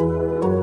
Welcome to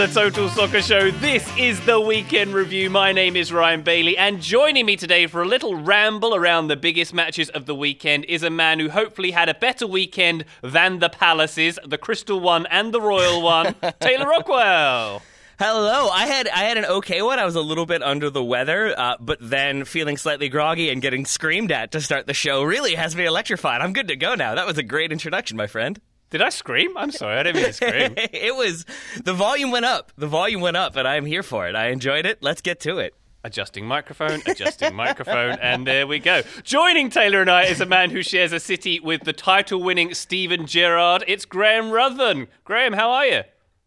the Total Soccer Show. This is the weekend review. My name is Ryan Bailey, and joining me today for a little ramble around the biggest matches of the weekend is a man who hopefully had a better weekend than the Palaces, the Crystal one and the Royal one, Taylor Rockwell. Hello. I had I had an okay one. I was a little bit under the weather, uh, but then feeling slightly groggy and getting screamed at to start the show really has me electrified. I'm good to go now. That was a great introduction, my friend. Did I scream? I'm sorry, I didn't mean to scream. it was the volume went up. The volume went up, and I'm here for it. I enjoyed it. Let's get to it. Adjusting microphone, adjusting microphone, and there we go. Joining Taylor and I is a man who shares a city with the title winning Steven Gerrard. It's Graham Ruthven. Graham, how are you?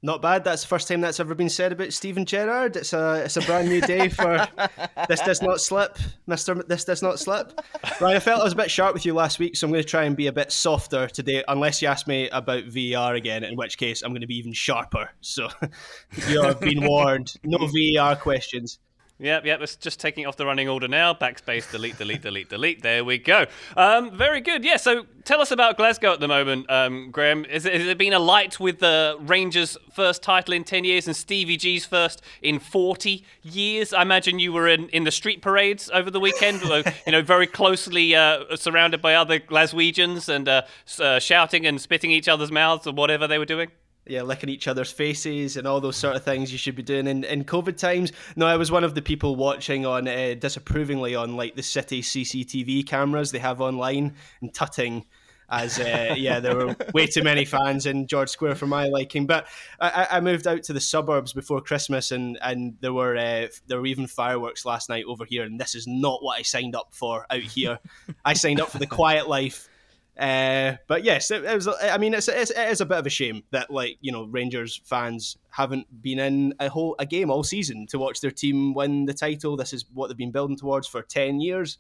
Not bad. That's the first time that's ever been said about Steven Gerrard. It's a it's a brand new day for this does not slip, Mister. This does not slip. Ryan, I felt I was a bit sharp with you last week, so I'm going to try and be a bit softer today, unless you ask me about VR again, in which case I'm going to be even sharper. So you have been warned. No VR questions. Yep, yep. It's just taking off the running order now. Backspace, delete, delete, delete, delete. There we go. Um, very good. Yeah. So tell us about Glasgow at the moment, um, Graham. Is has it been a light with the Rangers' first title in ten years and Stevie G's first in forty years? I imagine you were in, in the street parades over the weekend. you know, very closely uh, surrounded by other Glaswegians and uh, uh, shouting and spitting each other's mouths or whatever they were doing yeah, licking each other's faces and all those sort of things you should be doing in, in COVID times. No, I was one of the people watching on uh, disapprovingly on like the city CCTV cameras they have online and tutting as uh, yeah, there were way too many fans in George Square for my liking. But I, I moved out to the suburbs before Christmas, and and there were uh, there were even fireworks last night over here, and this is not what I signed up for out here. I signed up for the quiet life uh, but yes, it, it, was. I mean, it's, it's it is a bit of a shame that like you know Rangers fans haven't been in a whole a game all season to watch their team win the title. This is what they've been building towards for ten years,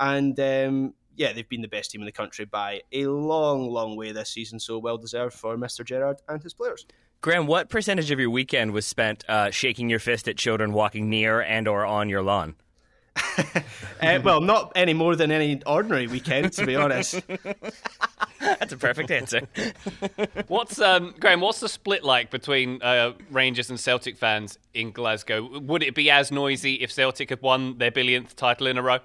and um, yeah, they've been the best team in the country by a long, long way this season. So well deserved for Mister Gerrard and his players. Graham, what percentage of your weekend was spent uh, shaking your fist at children walking near and or on your lawn? uh, well, not any more than any ordinary weekend, to be honest. That's a perfect answer. what's um, Graham? What's the split like between uh, Rangers and Celtic fans in Glasgow? Would it be as noisy if Celtic had won their billionth title in a row?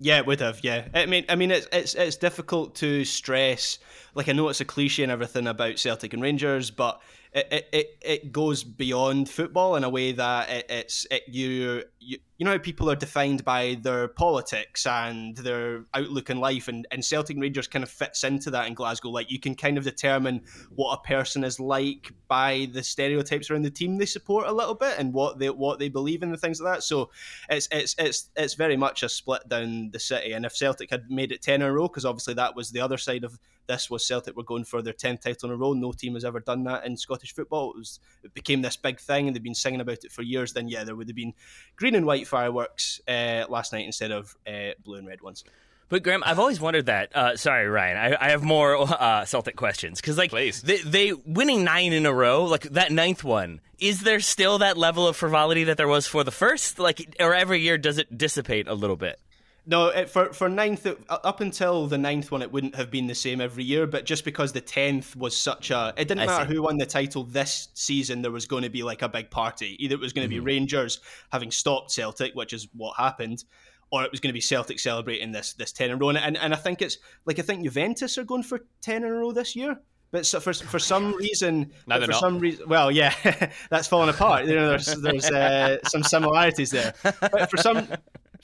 Yeah, it would have. Yeah, I mean, I mean, it's it's it's difficult to stress. Like I know it's a cliche and everything about Celtic and Rangers, but it, it, it goes beyond football in a way that it, it's it, you, you you know people are defined by their politics and their outlook in life and, and Celtic Rangers kind of fits into that in Glasgow. Like you can kind of determine what a person is like by the stereotypes around the team they support a little bit and what they what they believe in and things like that. So it's it's it's it's very much a split down the city. And if Celtic had made it 10 in a row because obviously that was the other side of this was Celtic were going for their 10th title in a row. No team has ever done that in Scottish football. It was it became this big thing and they've been singing about it for years. Then yeah there would have been green and white fireworks uh, last night instead of uh, blue and red ones. But Graham, I've always wondered that. Uh, sorry, Ryan, I, I have more uh, Celtic questions because, like, Please. They, they winning nine in a row, like that ninth one. Is there still that level of frivolity that there was for the first? Like, or every year does it dissipate a little bit? No, it, for for ninth up until the ninth one, it wouldn't have been the same every year. But just because the tenth was such a, it didn't I matter see. who won the title this season. There was going to be like a big party. Either it was going to mm-hmm. be Rangers having stopped Celtic, which is what happened, or it was going to be Celtic celebrating this this ten in a row. And and I think it's like I think Juventus are going for ten in a row this year. But so for for some reason, no, for not. some reason, well, yeah, that's fallen apart. You know, there's there's uh, some similarities there. But for some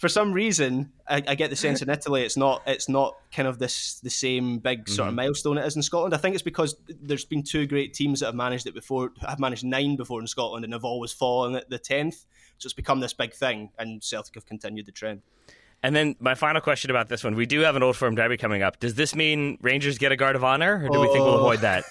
for some reason, I, I, get the sense in Italy it's not it's not kind of this the same big sort of mm-hmm. milestone it is in Scotland. I think it's because there's been two great teams that have managed it before, I've managed nine before in Scotland, and have always fallen at the tenth. So it's become this big thing, and Celtic have continued the trend. And then my final question about this one: We do have an Old Firm derby coming up. Does this mean Rangers get a guard of honor, or do oh. we think we'll avoid that?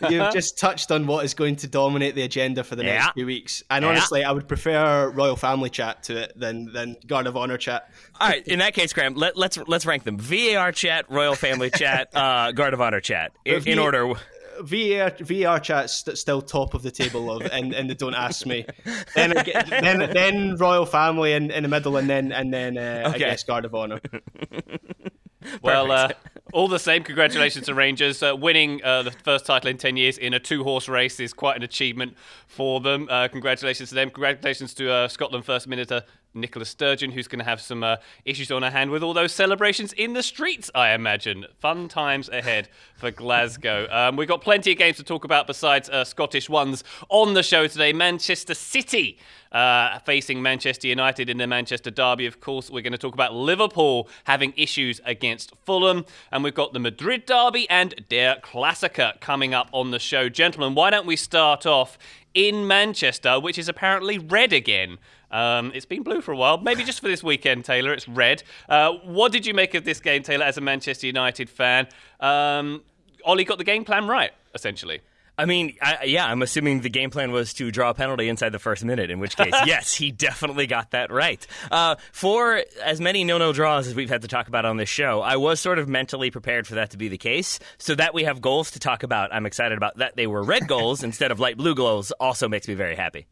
You've just touched on what is going to dominate the agenda for the yeah. next few weeks. And yeah. honestly, I would prefer royal family chat to it than than guard of honor chat. All right, in that case, Graham, let, us let's, let's rank them: VAR chat, royal family chat, uh, guard of honor chat, in, in order. VAR VAR chat's still top of the table of and, and the don't ask me. Then then then royal family in, in the middle and then and then uh, okay. I guess guard of honor. well, uh, all the same, congratulations to Rangers. Uh, winning uh, the first title in 10 years in a two horse race is quite an achievement for them. Uh, congratulations to them. Congratulations to uh, Scotland First Minister Nicola Sturgeon, who's going to have some uh, issues on her hand with all those celebrations in the streets, I imagine. Fun times ahead for Glasgow. Um, we've got plenty of games to talk about besides uh, Scottish ones on the show today. Manchester City uh, facing Manchester United in the Manchester Derby, of course. We're going to talk about Liverpool having issues against Fulham. And we've got the Madrid Derby and Der Klassiker coming up on the show. Gentlemen, why don't we start off in Manchester, which is apparently red again? Um, it's been blue for a while. Maybe just for this weekend, Taylor. It's red. Uh, what did you make of this game, Taylor, as a Manchester United fan? Um, Ole got the game plan right, essentially. I mean, I, yeah, I'm assuming the game plan was to draw a penalty inside the first minute, in which case, yes, he definitely got that right. Uh, for as many no no draws as we've had to talk about on this show, I was sort of mentally prepared for that to be the case. So that we have goals to talk about, I'm excited about that. They were red goals instead of light blue goals, also makes me very happy.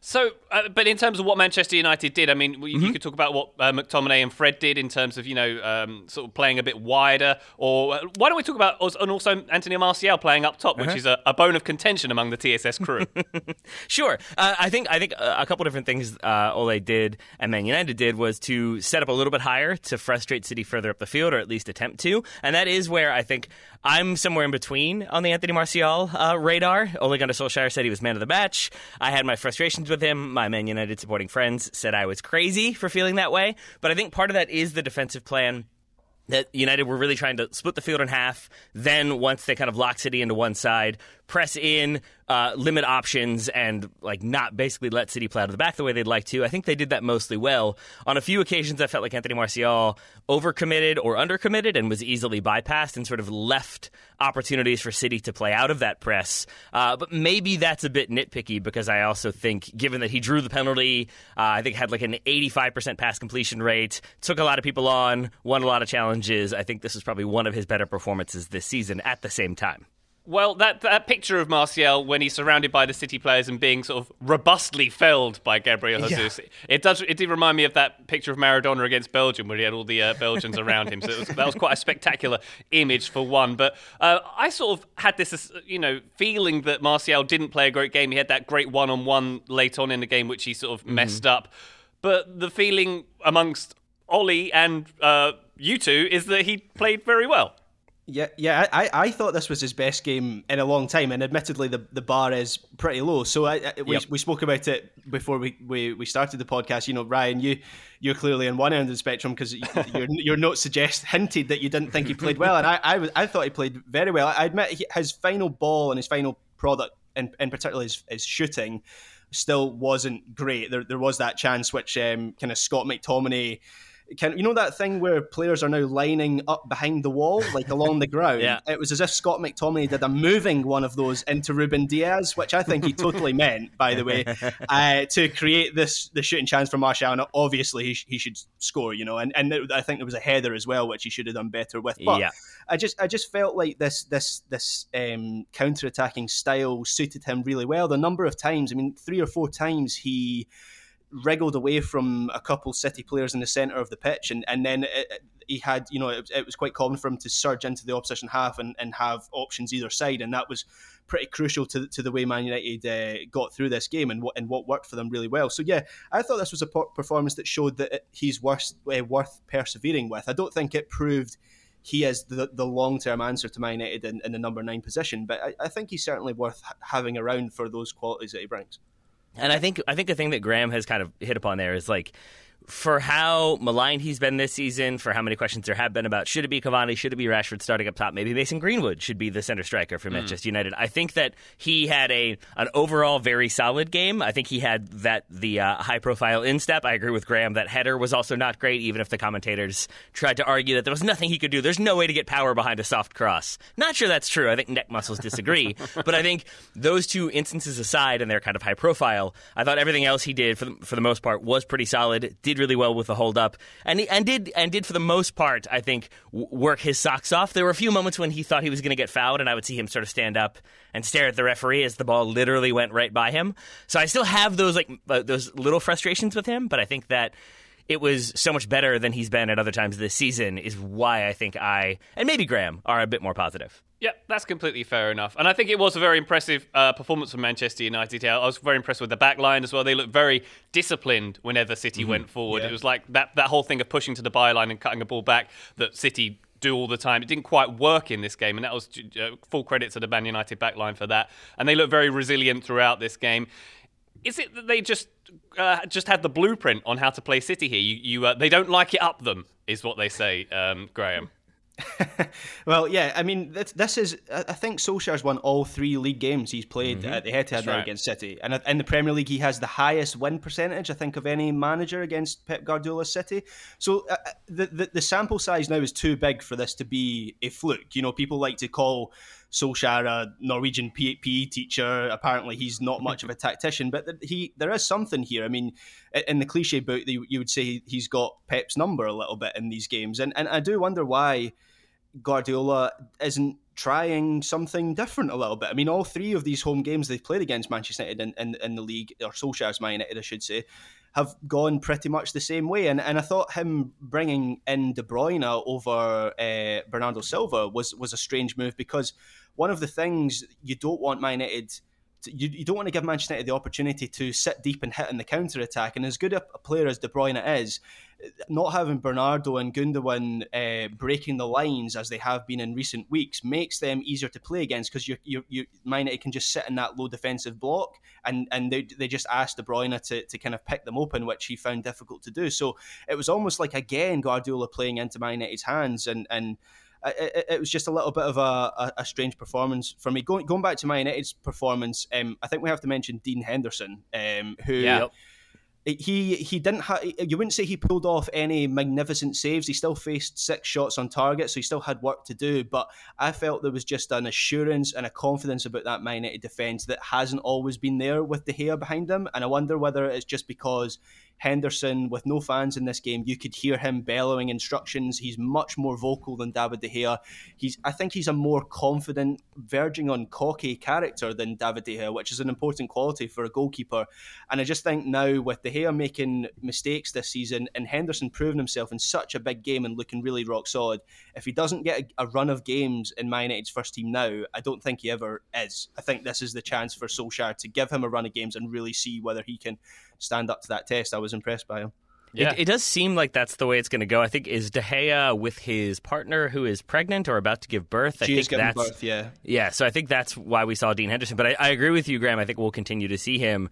So, uh, but in terms of what Manchester United did, I mean, mm-hmm. you could talk about what uh, McTominay and Fred did in terms of, you know, um, sort of playing a bit wider. Or uh, why don't we talk about, and also Anthony Martial playing up top, which uh-huh. is a, a, bone of contention among the TSS crew. sure. Uh, I think I think a couple different things uh, Ole did and Man United did was to set up a little bit higher to frustrate City further up the field, or at least attempt to. And that is where I think I'm somewhere in between on the Anthony Martial uh, radar. Ole Gunnar Solskjaer said he was man of the match. I had my frustrations with him. My Man United supporting friends said I was crazy for feeling that way. But I think part of that is the defensive plan that United were really trying to split the field in half. Then once they kind of lock City into one side, press in, uh, limit options, and like not basically let City play out of the back the way they'd like to. I think they did that mostly well. On a few occasions, I felt like Anthony Martial overcommitted or undercommitted and was easily bypassed and sort of left opportunities for City to play out of that press. Uh, but maybe that's a bit nitpicky because I also think, given that he drew the penalty, uh, I think had like an 85% pass completion rate, took a lot of people on, won a lot of challenges. I think this is probably one of his better performances this season at the same time. Well, that that picture of Martial when he's surrounded by the City players and being sort of robustly felled by Gabriel Jesus, yeah. it does it did remind me of that picture of Maradona against Belgium where he had all the uh, Belgians around him. So was, that was quite a spectacular image for one. But uh, I sort of had this, uh, you know, feeling that Martial didn't play a great game. He had that great one-on-one late on in the game which he sort of mm-hmm. messed up. But the feeling amongst Ole and uh, you two is that he played very well. Yeah, yeah, I, I thought this was his best game in a long time, and admittedly the, the bar is pretty low. So I, I we, yep. we spoke about it before we, we, we started the podcast. You know, Ryan, you you're clearly on one end of the spectrum because your your notes suggest hinted that you didn't think he played well, and I I, I thought he played very well. I admit he, his final ball and his final product, and in, in particular his, his shooting, still wasn't great. There there was that chance which um, kind of Scott McTominay kind of, you know that thing where players are now lining up behind the wall, like along the ground. yeah. It was as if Scott McTominay did a moving one of those into Ruben Dias, which I think he totally meant, by the way, uh, to create this the shooting chance for Martial. And obviously, he, sh- he should score, you know. And and I think there was a header as well, which he should have done better with. But yeah. I just I just felt like this this this um, counter attacking style suited him really well. The number of times, I mean, three or four times he wriggled away from a couple City players in the centre of the pitch, and and then it, he had you know it, it, was quite common for him to surge into the opposition half and, and have options either side, and that was pretty crucial to, to the way Man United uh, got through this game and what and what worked for them really well. So yeah, I thought this was a performance that showed that he's worth uh, worth persevering with. I don't think it proved he is the, the long term answer to Man United in, in, the number nine position, but I, I think he's certainly worth having around for those qualities that he brings. And I think I think the thing that Graham has kind of hit upon there is like for how maligned he's been this season, for how many questions there have been about should it be Cavani, should it be Rashford starting up top, maybe Mason Greenwood should be the center striker for Manchester United. I think that he had a an overall very solid game. I think he had that the uh, high profile instep. I agree with Graham that header was also not great, even if the commentators tried to argue that there was nothing he could do. There's no way to get power behind a soft cross. Not sure that's true. I think neck muscles disagree, but I think those two instances aside, and they're kind of high profile. I thought everything else he did for the, for the most part was pretty solid. Did really well with the hold up, and and did and did for the most part, I think, work his socks off. There were a few moments when he thought he was going to get fouled, and I would see him sort of stand up and stare at the referee as the ball literally went right by him. So I still have those like uh, those little frustrations with him, but I think that it was so much better than he's been at other times this season is why I think I and maybe Graham are a bit more positive. Yeah, that's completely fair enough. And I think it was a very impressive uh, performance from Manchester United. I was very impressed with the back line as well. They looked very disciplined whenever City went forward. It was like that, that whole thing of pushing to the byline and cutting a ball back that City do all the time. It didn't quite work in this game, and that was uh, full credit to the Man United backline for that. And they looked very resilient throughout this game. Is it that they just uh, just had the blueprint on how to play City here? You, you uh, they don't like it up them, is what they say, um, Graham. well, yeah, I mean, this, this is. I think Solskjaer's won all three league games he's played Mm-hmm. at the head-to-head right. against City, and in the Premier League, he has the highest win percentage I think of any manager against Pep Guardiola's City. So uh, the, the the sample size now is too big for this to be a fluke. You know, people like to call Solskjaer a Norwegian PE teacher. Apparently, he's not much of a tactician, but he there is something here. I mean, in the cliche book, you you would say he's got Pep's number a little bit in these games, and and I do wonder why. Guardiola isn't trying something different a little bit. I mean, all three of these home games they've played against Manchester United in, in, in the league, or Solskjaer's Man United, I should say, have gone pretty much the same way. And and I thought him bringing in De Bruyne over uh, Bernardo Silva was was a strange move because one of the things you don't want Man United. You, you don't want to give Manchester United the opportunity to sit deep and hit in the counter attack. And as good a, player as De Bruyne is, not having Bernardo and Gundogan uh, breaking the lines as they have been in recent weeks makes them easier to play against because you you you United can just sit in that low defensive block and and they, they just asked De Bruyne to, to kind of pick them open, which he found difficult to do. So it was almost like again Guardiola playing into Man United's hands and and. It, it- was just a little bit of a, a, a strange performance for me. Going going back to Man United's performance, um, I think we have to mention Dean Henderson, um, who. Yep. he he didn't have you wouldn't say he pulled off any magnificent saves he still faced six shots on target so he still had work to do but i felt there was just an assurance and a confidence about that Man United defence that hasn't always been there with De Gea behind them. and i wonder whether it's just because Henderson, with no fans in this game, you could hear him bellowing instructions. He's much more vocal than David De Gea. He's, I think, he's a more confident, verging on cocky character than David De Gea, which is an important quality for a goalkeeper. And I just think now with De Gea making mistakes this season and Henderson proving himself in such a big game and looking really rock solid, if he doesn't get a, a run of games in Man United's first team now, I don't think he ever is. I think this is the chance for Solskjaer to give him a run of games and really see whether he can stand up to that test. I was impressed by him. Yeah. It, it does seem like that's the way it's going to go. I think is De Gea with his partner who is pregnant or about to give birth. I She think is giving that's birth, yeah. yeah. So I think that's why we saw Dean Henderson. But I, I agree with you, Graham. I think we'll continue to see him,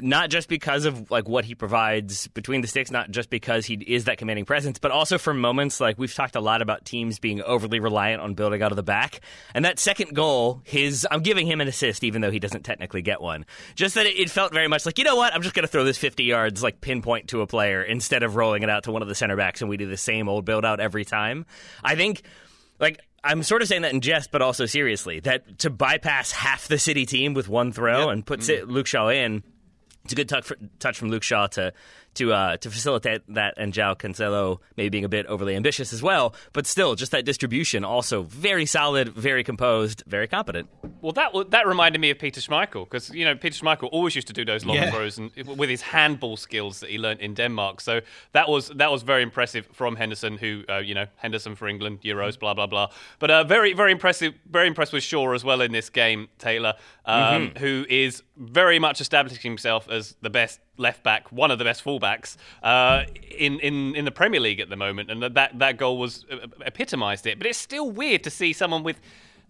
not just because of like what he provides between the sticks, not just because he is that commanding presence, but also for moments like we've talked a lot about teams being overly reliant on building out of the back. And that second goal, his I'm giving him an assist, even though he doesn't technically get one. Just that it, it felt very much like you know what, I'm just going to throw this 50 yards like pinpoint to a player instead of rolling it out to one of the center backs, and we do the same old build out every time. I think like I'm sort of saying that in jest, but also seriously. That to bypass half the city team with one throw and put Si- mm-hmm. Luke Shaw in, it's a good touch, touch from Luke Shaw to to uh, to facilitate that, and Joao Cancelo maybe being a bit overly ambitious as well. But still, just that distribution, also very solid, very composed, very competent. Well, that that reminded me of Peter Schmeichel because you know Peter Schmeichel always used to do those long Yeah. throws and with his handball skills that he learnt in Denmark. So that was that was very impressive from Henderson, who uh, you know Henderson for England Euros, blah blah blah. But uh, very very impressive, very impressed with Shaw as well in this game. Taylor, um, who is very much establishing himself as the best left back, one of the best fullbacks uh, in, in in the Premier League at the moment, and that that goal was uh, epitomised it. But it's still weird to see someone with.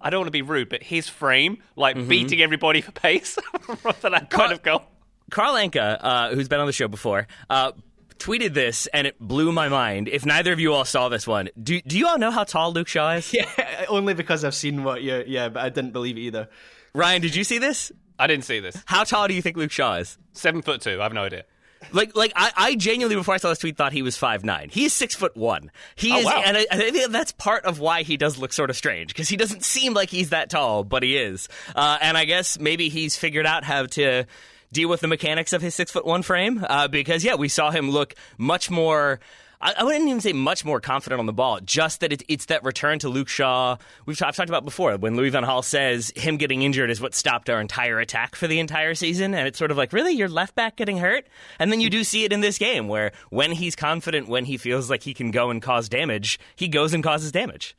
I don't want to be rude, but his frame, like beating everybody for pace for that kind of goal. Carl Anka, uh, who's been on the show before, uh, tweeted this, and it blew my mind. If neither of you all saw this one, do do you all know how tall Luke Shaw is? Yeah, only because I've seen what you. Yeah, but I didn't believe it either. Ryan, did you see this? I didn't see this. How tall do you think Luke Shaw is? Seven foot two. I have no idea. Like, like I, I genuinely before I saw this tweet thought he was five nine. He is six foot one. He Oh, is, wow. and I, I think that's part of why he does look sort of strange because he doesn't seem like he's that tall, but he is. Uh, and I guess maybe he's figured out how to deal with the mechanics of his six foot one frame. Uh, because yeah, we saw him look much more. I, I wouldn't even say much more confident on the ball. Just that it, it's that return to Luke Shaw. We've t- I've talked about before when Louis Van Gaal says him getting injured is what stopped our entire attack for the entire season, and it's sort of like really your left back getting hurt, and then you do see it in this game where when he's confident, when he feels like he can go and cause damage, he goes and causes damage.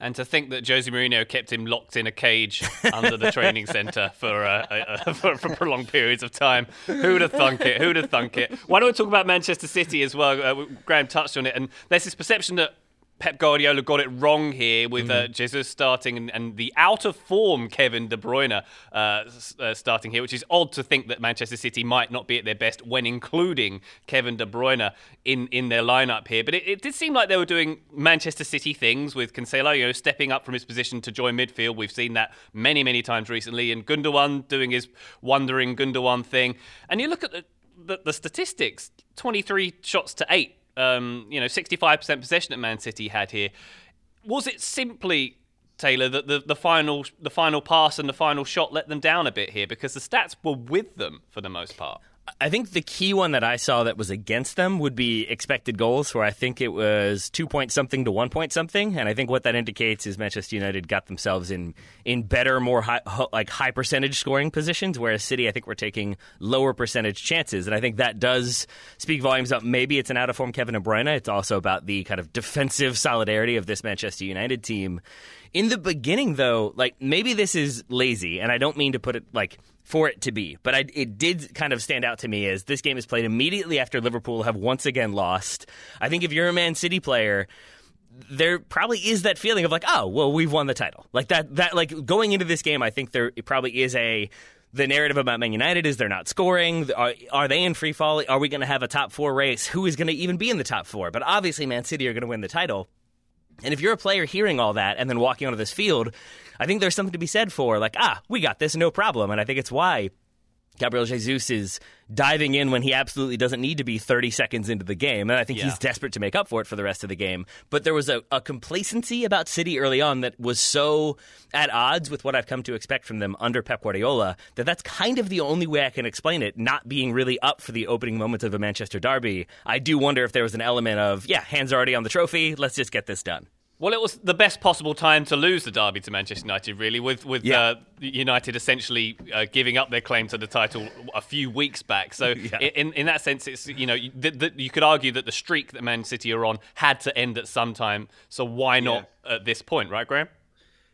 And to think that Jose Mourinho kept him locked in a cage under the training centre for, uh, uh, for for prolonged periods of time. Who'd have thunk it? Who'd have thunk it? Why don't we talk about Manchester City as well? Uh, Graham touched on it, and there's this perception that Pep Guardiola got it wrong here with uh, Jesus starting and, and the out of form Kevin De Bruyne uh, s- uh, starting here, which is odd to think that Manchester City might not be at their best when including Kevin De Bruyne in, in their lineup here. But it, it did seem like they were doing Manchester City things with Cancelo, you know, stepping up from his position to join midfield. We've seen that many, many times recently, and Gundogan doing his wondering Gundogan thing. And you look at the, the, the statistics: twenty-three shots to eight um, you know, 65% possession that Man City had here. Was it simply Taylor that the, the final the final pass and the final shot let them down a bit here because the stats were with them for the most part? I think the key one that I saw that was against them would be expected goals, where I think it was two point something to one point something, and I think what that indicates is Manchester United got themselves in in better, more high, like high percentage scoring positions, whereas City, I think, were taking lower percentage chances, and I think that does speak volumes up. Maybe it's an out of form Kevin De Bruyne. It's also about the kind of defensive solidarity of this Manchester United team. In the beginning, though, like maybe this is lazy, and I don't mean to put it like for it to be. But I, it did kind of stand out to me as this game is played immediately after Liverpool have once again lost. I think if you're a Man City player, there probably is that feeling of like, oh, well, we've won the title. Like that, that like going into this game, I think there probably is a the narrative about Man United is they're not scoring. Are, are they in free fall? Are we going to have a top four race? Who is going to even be in the top four? But obviously, Man City are going to win the title. And if you're a player hearing all that and then walking onto this field, I think there's something to be said for like, ah, we got this, no problem. And I think it's why Gabriel Jesus is diving in when he absolutely doesn't need to be 30 seconds into the game. And I think Yeah. he's desperate to make up for it for the rest of the game. But there was a, a complacency about City early on that was so at odds with what I've come to expect from them under Pep Guardiola that that's kind of the only way I can explain it, not being really up for the opening moments of a Manchester derby. I do wonder if there was an element of, yeah, hands already on the trophy, let's just get this done. Well, it was the best possible time to lose the derby to Manchester United, really, with with Yeah. uh, United essentially uh, giving up their claim to the title a few weeks back. So, Yeah. in in that sense, it's you know you- the, the, you could argue that the streak that Man City are on had to end at some time. So why not at this point, right, Graham?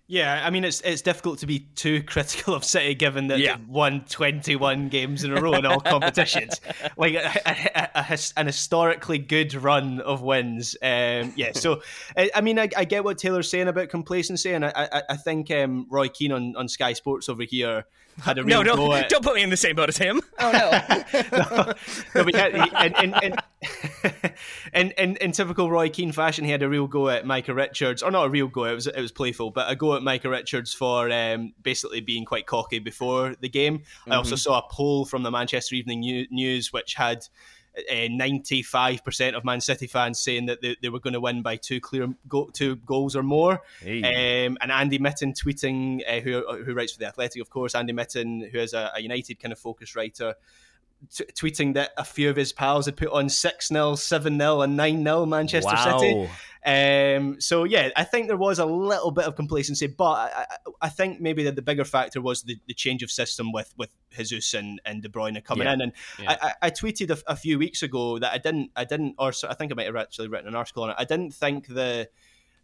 Yeah, I mean it's it's difficult to be too critical of City given that Yeah. they've won 21 games in a row in all competitions. like a, a, a an historically good run of wins. Um, yeah, so I, I mean I, I get what Taylor's saying about complacency, and I I, I think um, Roy Keane on, on Sky Sports over here had a real No, go don't, at don't put me in the same boat as him. Oh no, but he had, he, in, in, in, in, in, in typical Roy Keane fashion, he had a real go at Micah Richards, or not a real go. It was it was playful, but a go at Micah Richards for um, basically being quite cocky before the game. I also saw a poll from the Manchester Evening New- News which had. Ninety five percent of Man City fans saying that they, they were going to win by two clear go, two goals or more. Hey. Um, and Andy Mitten tweeting, uh, who who writes for the Athletic, of course. Andy Mitten, who is a, a United kind of focus writer, t- tweeting that a few of his pals had put on 6 0, 7 0, and 9 0 Manchester Wow. City. Um, so, yeah, I think there was a little bit of complacency, but I, I, think maybe that the bigger factor was the, the change of system with, with Jesus and, and De Bruyne coming Yeah. in. And Yeah. I, I, I tweeted a, a few weeks ago that I didn't, I didn't, or so- I think I might have actually written an article on it. I didn't think the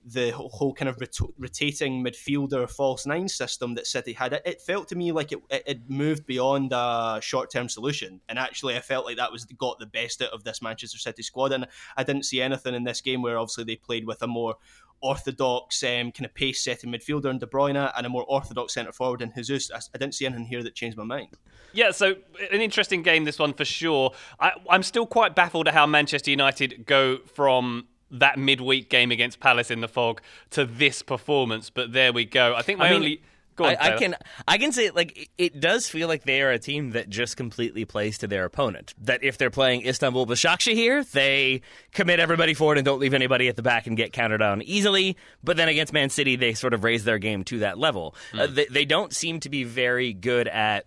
the whole kind of rot- rotating midfielder false nine system that City had, it, it felt to me like it, it had moved beyond a short term solution. And actually, I felt like that was got the best out of this Manchester City squad. And I didn't see anything in this game where obviously they played with a more orthodox um, kind of pace setting midfielder in De Bruyne and a more orthodox centre forward in Jesus. I, I, didn't see anything here that changed my mind. Yeah, so an interesting game this one for sure. I, I'm still quite baffled at how Manchester United go from that midweek game against Palace in the fog to this performance, but there we go. I think my I mean, only on, I, I, can I can say like it does feel like they are a team that just completely plays to their opponent. That if they're playing Istanbul Başakşehir, here, they commit everybody forward and don't leave anybody at the back and get countered on easily. But then against Man City, they sort of raise their game to that level. Mm. Uh, they, they don't seem to be very good at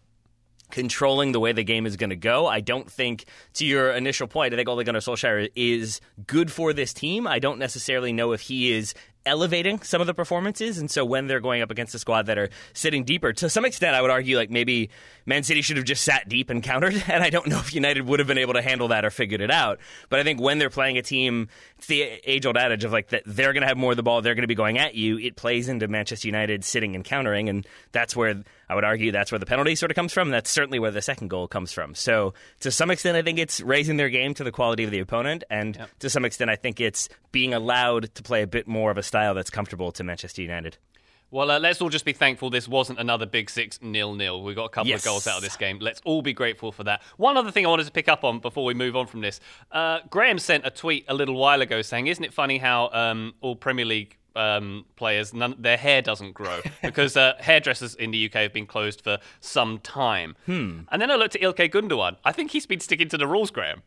controlling the way the game is going to go. I don't think, to your initial point, I think Ole Gunnar Solskjaer is good for this team. I don't necessarily know if he is elevating some of the performances. And so when they're going up against a squad that are sitting deeper, to some extent, I would argue like maybe Man City should have just sat deep and countered. And I don't know if United would have been able to handle that or figured it out. But I think when they're playing a team, it's the age old adage of like that they're going to have more of the ball, they're going to be going at you. It plays into Manchester United sitting and countering. And that's where I would argue that's where the penalty sort of comes from. That's certainly where the second goal comes from. So to some extent, I think it's raising their game to the quality of the opponent. And yep. to some extent, I think it's being allowed to play a bit more of a style that's comfortable to Manchester United. Well, uh, let's all just be thankful this wasn't another Big Six nil nil. We got a couple yes. of goals out of this game. Let's all be grateful for that. One other thing I wanted to pick up on before we move on from this: uh, Graham sent a tweet a little while ago saying, "Isn't it funny how um, all Premier League um, players, none, their hair doesn't grow because uh, hairdressers in the UK have been closed for some time. Hmm. And then I looked at Ilkay Gundogan. I think he's been sticking to the rules, Graham.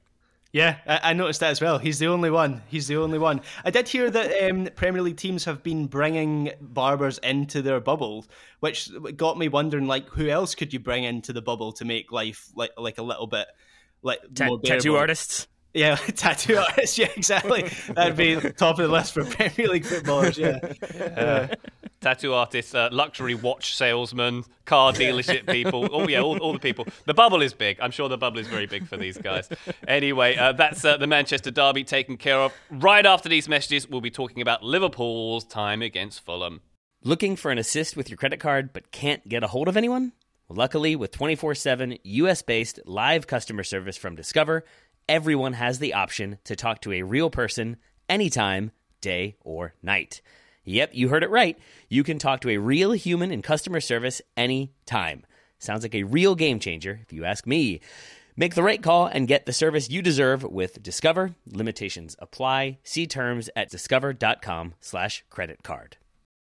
Yeah, I, I, noticed that as well. He's the only one. He's the only one. I did hear that um, Premier League teams have been bringing barbers into their bubble, which got me wondering, like, who else could you bring into the bubble to make life like like a little bit like Ta- more tattoo artists? Yeah, tattoo artists. Yeah, exactly. That'd be top of the list for Premier League footballers. Yeah. yeah. Tattoo artists, uh, luxury watch salesmen, car dealership people. Oh yeah, all, all, the people. The bubble is big. I'm sure the bubble is very big for these guys. Anyway, uh, that's uh, the Manchester derby taken care of. Right after these messages, we'll be talking about Liverpool's time against Fulham. Looking for an assist with your credit card but can't get a hold of anyone? Luckily, with 24 7 US based live customer service from Discover, everyone has the option to talk to a real person anytime, day or night. Yep, you heard it right. You can talk to a real human in customer service anytime. Sounds like a real game changer, if you ask me. Make the right call and get the service you deserve with Discover. Limitations apply. See terms at discover.com slash credit card.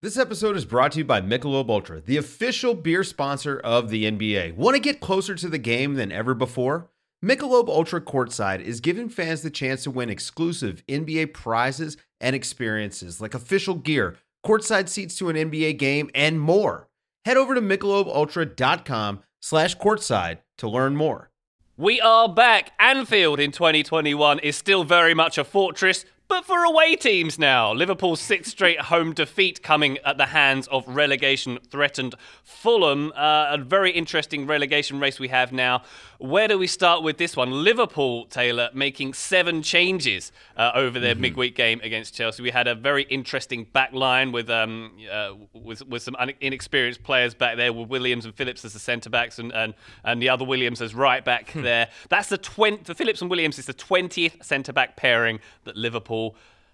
This episode is brought to you by Michelob Ultra, the official beer sponsor of the NBA. Want to get closer to the game than ever before? Michelob Ultra Courtside is giving fans the chance to win exclusive NBA prizes and experiences like official gear, courtside seats to an NBA game, and more. Head over to michelobultra.com slash courtside to learn more. We are back. Anfield in 2021 is still very much a fortress, but for away teams now, Liverpool's sixth straight home defeat coming at the hands of relegation threatened Fulham. Uh, a very interesting relegation race we have now. Where do we start with this one? Liverpool, Taylor, making seven changes uh, over their mm-hmm. midweek game against Chelsea. We had a very interesting back line with um, uh, with, with some inexperienced players back there, with Williams and Phillips as the centre backs, and, and, and the other Williams as right back hmm. there. That's the 20, the Phillips and Williams is the twentieth centre back pairing that Liverpool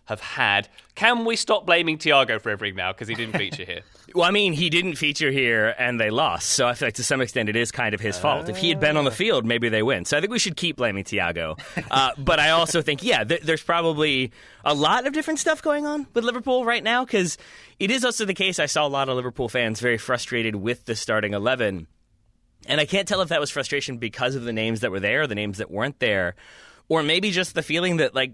have had. Can we stop blaming Thiago for everything now because he didn't feature here? well, I mean, he didn't feature here and they lost, so I feel like to some extent it is kind of his fault. If he had been on the field, maybe they win. So I think we should keep blaming Thiago. Uh, but I also think, yeah, th- there's probably a lot of different stuff going on with Liverpool right now because it is also the case. I saw a lot of Liverpool fans very frustrated with the starting eleven. And I can't tell if that was frustration because of the names that were there or the names that weren't there or maybe just the feeling that like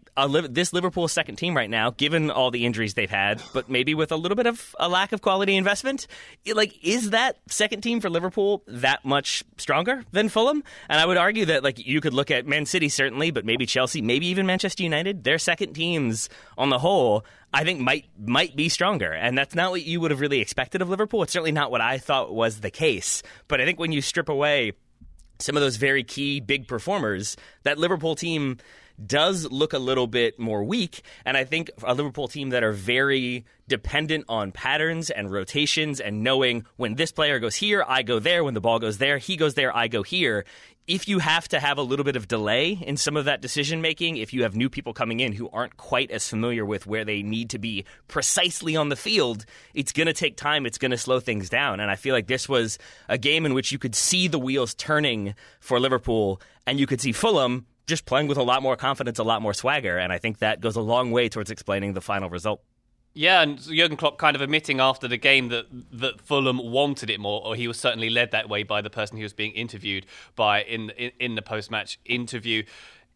this Liverpool second team right now, given all the injuries they've had, but maybe with a little bit of a lack of quality investment, like is that second team for Liverpool that much stronger than Fulham? And I would argue that like you could look at Man City certainly, but maybe Chelsea, maybe even Manchester United, their second teams on the whole. I think might might be stronger, and that's not what you would have really expected of Liverpool. It's certainly not what I thought was the case. But I think when you strip away some of those very key big performers, that Liverpool team does look a little bit more weak. And I think a Liverpool team that are very dependent on patterns and rotations and knowing when this player goes here, I go there. When the ball goes there, he goes there, I go here if you have to have a little bit of delay in some of that decision making, if you have new people coming in who aren't quite as familiar with where they need to be precisely on the field, it's going to take time. It's going to slow things down. And I feel like this was a game in which you could see the wheels turning for Liverpool, and you could see Fulham just playing with a lot more confidence, a lot more swagger. And I think that goes a long way towards explaining the final result. Yeah, and Jurgen Klopp kind of admitting after the game that that Fulham wanted it more, or he was certainly led that way by the person he was being interviewed by in in, in the post match interview.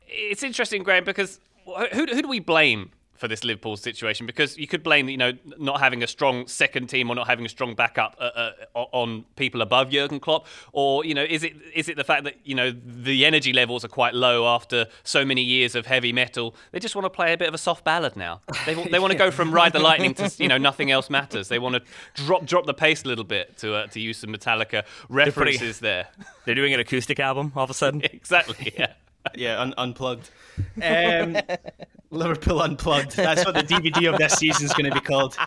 It's interesting, Graham, because who, who do we blame for this Liverpool situation because you could blame you know not having a strong second team or not having a strong backup uh, uh, on people above Jurgen Klopp? Or you know is it is it the fact that you know the energy levels are quite low after so many years of heavy metal? They just want to play a bit of a soft ballad now. They, they want to go from ride the lightning to you know nothing else matters. They want to drop drop the pace a little bit to uh, to use some Metallica references pretty, there. they're doing an acoustic album all of a sudden. Exactly yeah yeah, un- unplugged. Um, Liverpool unplugged. That's what the DVD of this season is going to be called.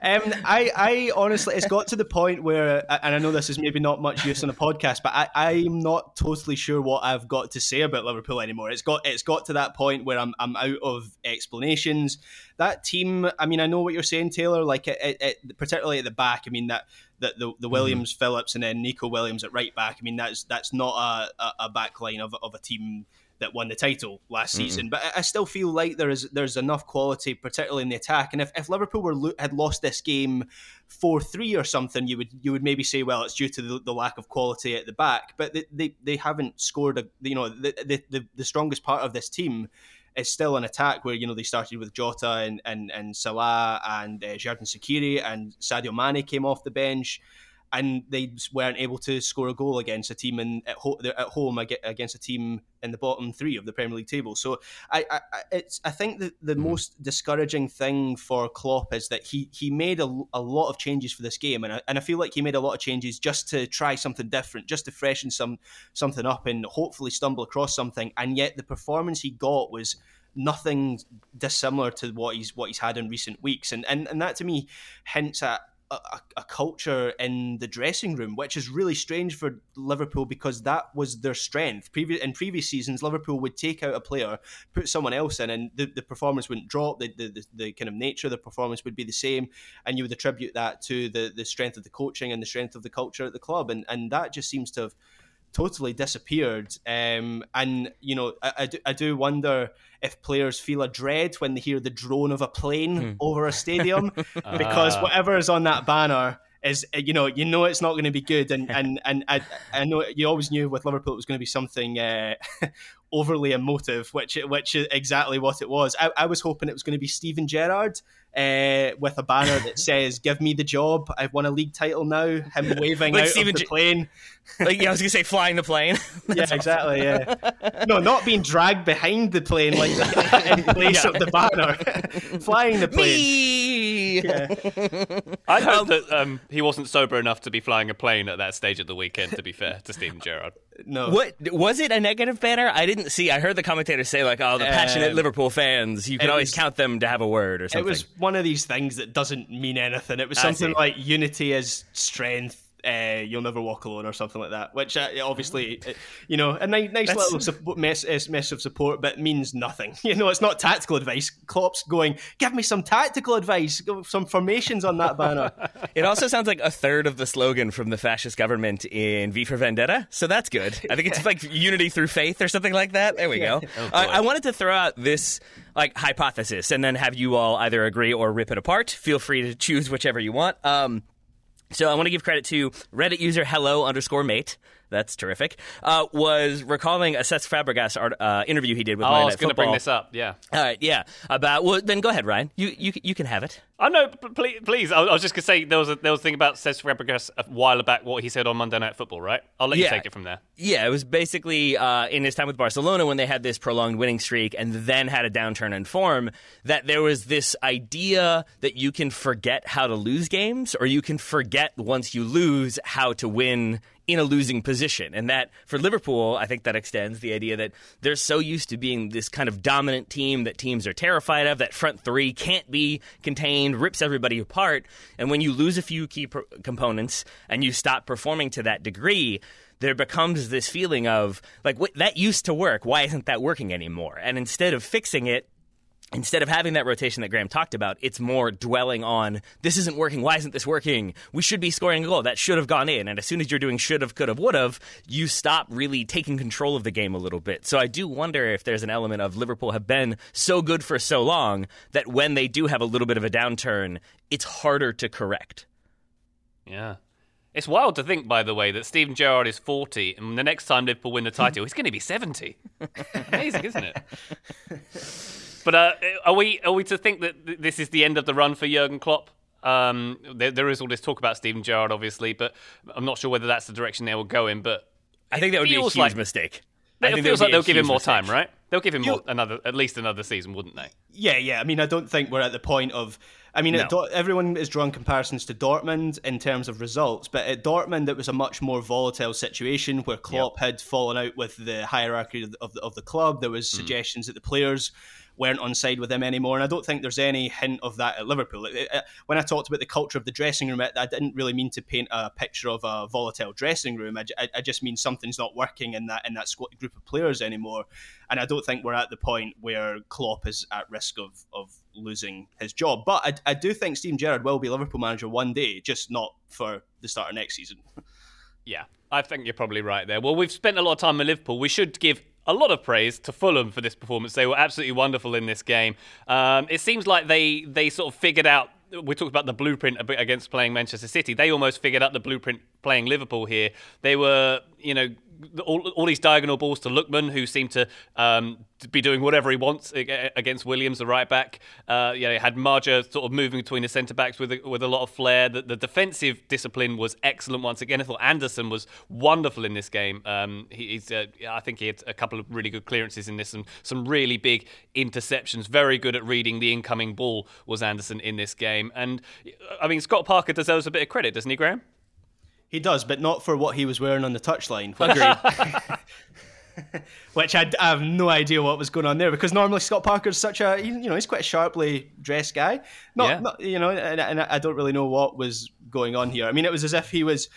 Um, I, I honestly, it's got to the point where, and I know this is maybe not much use on a podcast, but I, I'm not totally sure what I've got to say about Liverpool anymore. It's got, it's got to that point where I'm, I'm out of explanations. That team, I mean, I know what you're saying, Taylor. Like, it, it, it particularly at the back. I mean, that that the, the Williams, mm-hmm. Phillips, and then Neco Williams at right back. I mean, that's that's not a, a, a back line of, of a team that won the title last mm-hmm. season. But I still feel like there is there's enough quality, particularly in the attack. And if, if Liverpool were had lost this game four three or something, you would you would maybe say, well, it's due to the, the lack of quality at the back. But they they, they haven't scored a you know the, the, the the strongest part of this team is still an attack where you know they started with Jota and and, and Salah and uh, Xherdan Shaqiri and Sadio Mane came off the bench and they weren't able to score a goal against a team in at, ho- at home against a team in the bottom three of the Premier League table. So I, I it's I think that the mm. most discouraging thing for Klopp is that he he made a, a lot of changes for this game, and I, and I feel like he made a lot of changes just to try something different, just to freshen some something up, and hopefully stumble across something. And yet the performance he got was nothing dissimilar to what he's what he's had in recent weeks, and and, and that to me hints at a, a, culture in the dressing room, which is really strange for Liverpool because that was their strength. Previous in previous seasons, Liverpool would take out a player, put someone else in, and the, the performance wouldn't drop. The, the, the, kind of nature of the performance would be the same, and you would attribute that to the, the strength of the coaching and the strength of the culture at the club, and and that just seems to have totally disappeared. Um, and you know, I, I, do, I, do, wonder if players feel a dread when they hear the drone of a plane hmm. over a stadium, because uh. whatever is on that banner is you know you know it's not going to be good and and and I, I know you always knew with Liverpool it was going to be something uh, overly emotive which which is exactly what it was I, I was hoping it was going to be Steven Gerrard uh, with a banner that says "Give me the job. I've won a league title now." Him waving like out Steven of the G- plane. Like yeah, I was gonna say flying the plane. yeah, exactly. Yeah, no, not being dragged behind the plane like in place yeah. of the banner, flying the plane. Yeah. I hope um, that um, he wasn't sober enough to be flying a plane at that stage of the weekend. To be fair to Steven Gerrard. No. What was it a negative banner? I didn't see. I heard the commentators say like, "Oh, the passionate um, Liverpool fans. You can always was, count them to have a word or something." It was one of these things that doesn't mean anything. It was something like unity is strength uh, "You'll Never Walk Alone" or something like that, which uh, obviously, uh, you know, a nice, nice little support, mess, mess of support, but means nothing. You know, it's not tactical advice. Klopp's going, "Give me some tactical advice, some formations on that banner." it also sounds like a third of the slogan from the fascist government in V for Vendetta, so that's good. I think it's like unity through faith or something like that. There we yeah. go. Oh, I wanted to throw out this like hypothesis and then have you all either agree or rip it apart. Feel free to choose whichever you want. Um, so I want to give credit to Reddit user hello underscore mate. That's terrific. Uh, was recalling a Cesc Fabregas art, uh, interview he did with oh, Monday I was going to bring this up. Yeah. All right. Yeah. About well, then go ahead, Ryan. You you you can have it. I know. Please, please. I was just gonna say there was a there was a thing about Cesc Fabregas a while back. What he said on Monday Night Football, right? I'll let yeah. you take it from there. Yeah, it was basically uh, in his time with Barcelona when they had this prolonged winning streak and then had a downturn in form. That there was this idea that you can forget how to lose games, or you can forget once you lose how to win in a losing position. And that for Liverpool, I think that extends the idea that they're so used to being this kind of dominant team that teams are terrified of, that front three can't be contained, rips everybody apart. And when you lose a few key components and you stop performing to that degree, there becomes this feeling of like that used to work. Why isn't that working anymore? And instead of fixing it, instead of having that rotation that Graham talked about, it's more dwelling on this isn't working. Why isn't this working? We should be scoring a goal. That should have gone in. And as soon as you're doing should have, could have, would have, you stop really taking control of the game a little bit. So I do wonder if there's an element of Liverpool have been so good for so long that when they do have a little bit of a downturn, it's harder to correct. Yeah. It's wild to think, by the way, that Steven Gerrard is 40, and the next time Liverpool win the title, he's going to be 70. Amazing, isn't it? But uh, are we are we to think that this is the end of the run for Jurgen Klopp? Um, there, there is all this talk about Steven Gerrard, obviously, but I'm not sure whether that's the direction they will go in. But I think that would be a huge like, mistake. It feels like they'll give him more mistake. time, right? They'll give him more, another, at least another season, wouldn't they? Yeah, yeah. I mean, I don't think we're at the point of. I mean, no. everyone is drawing comparisons to Dortmund in terms of results, but at Dortmund it was a much more volatile situation where Klopp yep. had fallen out with the hierarchy of the, of the, of the club. There was mm. suggestions that the players weren't on side with him anymore. And I don't think there's any hint of that at Liverpool. It, it, when I talked about the culture of the dressing room, I didn't really mean to paint a picture of a volatile dressing room. I, I, I just mean something's not working in that in that squad, group of players anymore. And I don't think we're at the point where Klopp is at risk of of losing his job. But I, I do think Steven Gerrard will be Liverpool manager one day, just not for the start of next season. Yeah, I think you're probably right there. Well, we've spent a lot of time in Liverpool. We should give a lot of praise to Fulham for this performance. They were absolutely wonderful in this game. Um, it seems like they they sort of figured out. We talked about the blueprint against playing Manchester City. They almost figured out the blueprint playing Liverpool here. They were, you know, all, all, these diagonal balls to Lookman, who seemed to, um, be doing whatever he wants against Williams, the right back. Uh, yeah, had Maja sort of moving between the centre backs with a, with a lot of flair. The, the, defensive discipline was excellent once again. I thought Andersen was wonderful in this game. Um, he, he's, uh, I think he had a couple of really good clearances in this, and some really big interceptions. Very good at reading the incoming ball was Andersen in this game. And I mean, Scott Parker deserves a bit of credit, doesn't he, Graham? He does, but not for what he was wearing on the touchline. Agreed. Which I, I, have no idea what was going on there because normally Scott Parker's such a you know he's quite a sharply dressed guy. Not, yeah. not you know, and, and I don't really know what was going on here. I mean, it was as if he was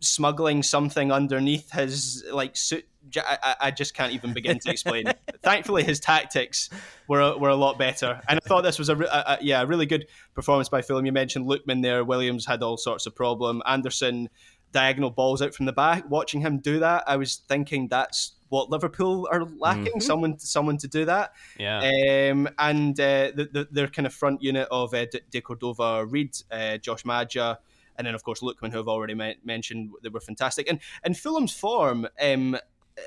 smuggling something underneath his like suit. I, I just can't even begin to explain. Thankfully, his tactics were were a lot better, and I thought this was a, a, a yeah a really good performance by Fulham. You mentioned Lookman there. Williams had all sorts of problem. Andersen diagonal balls out from the back. Watching him do that, I was thinking that's what Liverpool are lacking. Mm-hmm. Someone someone to do that. Yeah. Um, and uh, the, the, their kind of front unit of uh, De, Cordova, Reid, uh, Josh Maja and then of course Lookman, who I've already mentioned, they were fantastic. And and Fulham's form um,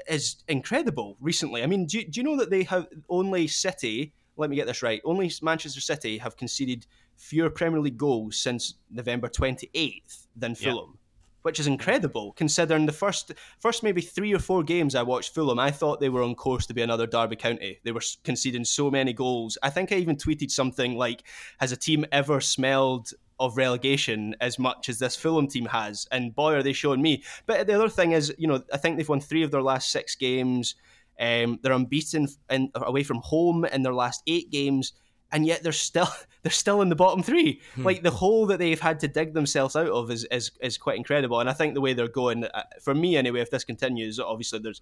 is incredible recently. I mean, do, do you know that they have only City? Let me get this right. Only Manchester City have conceded fewer Premier League goals since November 28th than Fulham. Yeah which is incredible considering the first first maybe three or four games I watched Fulham, I thought they were on course to be another Derby County. They were conceding so many goals. I think I even tweeted something like, "Has a team ever smelled of relegation as much as this Fulham team has. And boy, are they showing me. But the other thing is, you know, I think they've won three of their last six games. Um, they're unbeaten in, away from home in their last eight games, and yet they're still they're still in the bottom three. Hmm. Like the hole that they've had to dig themselves out of is, is is quite incredible. And I think the way they're going, uh, for me anyway, if this continues, obviously there's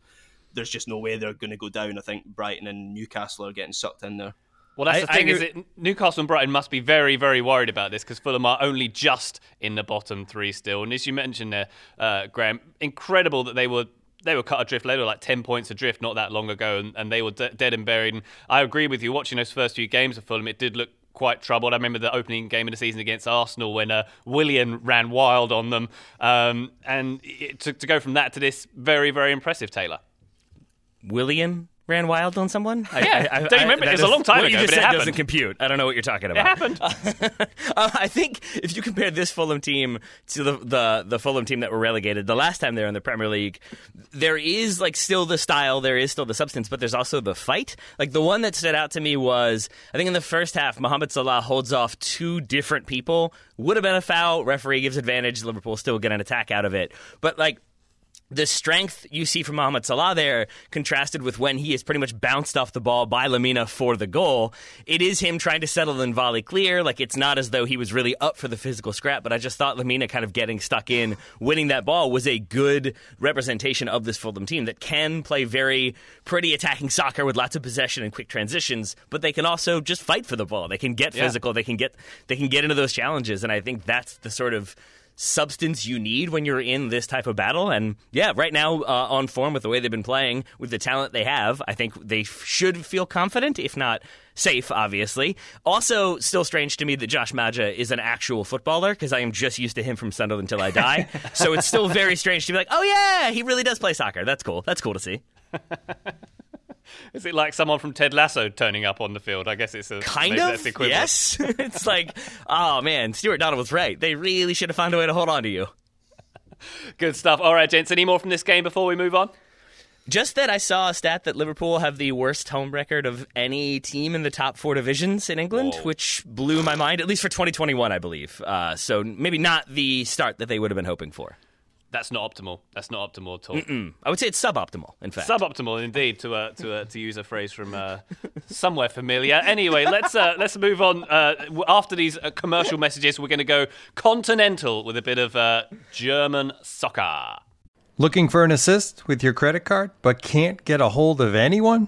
there's just no way they're going to go down. I think Brighton and Newcastle are getting sucked in there. Well, that's I, the thing is that Newcastle and Brighton must be very, very worried about this because Fulham are only just in the bottom three still. And as you mentioned there, uh, Graham, incredible that they were they were cut adrift. They were like ten points adrift not that long ago, and, and they were de- dead and buried. And I agree with you. Watching those first few games of Fulham, it did look quite troubled. I remember the opening game of the season against Arsenal when uh, Willian ran wild on them, um, and it, to, to go from that to this, very, very impressive, Taylor. Willian ran wild on someone? Yeah, I, I, don't you remember? It's a long time what ago. you just said doesn't compute. I don't know what you're talking about. It happened. uh, I think if you compare this Fulham team to the, the the Fulham team that were relegated the last time they were in the Premier League, there is like still the style, there is still the substance, but there's also the fight. Like the one that stood out to me was I think in the first half, Mohamed Salah holds off two different people. Would have been a foul. Referee gives advantage. Liverpool still get an attack out of it, but like the strength you see from Mohamed Salah there, contrasted with when he is pretty much bounced off the ball by Lemina for the goal, it is him trying to settle and volley clear. Like it's not as though he was really up for the physical scrap, but I just thought Lemina kind of getting stuck in, winning that ball was a good representation of this Fulham team that can play very pretty attacking soccer with lots of possession and quick transitions, but they can also just fight for the ball. They can get Yeah. physical. They can get they can get into those challenges, and I think that's the sort of substance you need when you're in this type of battle. And yeah, right now uh, on form with the way they've been playing, with the talent they have, I think they f- should feel confident, if not safe, obviously. Also, still strange to me that Josh Maja is an actual footballer because I am just used to him from Sunderland until I die. so it's still very strange to be like, oh yeah, he really does play soccer. That's cool. That's cool to see. Is it like someone from Ted Lasso turning up on the field? I guess it's a Kind of. equivalent. Yes. it's like, oh man, Stewart Donald was right. They really should have found a way to hold on to you. Good stuff. All right, gents. Any more from this game before we move on? Just that I saw a stat that Liverpool have the worst home record of any team in the top four divisions in England, Whoa. which blew my mind, at least for 2021, I believe. Uh, so maybe not the start that they would have been hoping for. That's not optimal. That's not optimal at all. I would say it's suboptimal, in fact. Suboptimal, indeed, to uh, to uh, to use a phrase from uh, somewhere familiar. Anyway, let's uh, let's move on. Uh, after these uh, commercial messages, we're going to go continental with a bit of uh, German soccer. Looking for an assist with your credit card but can't get a hold of anyone?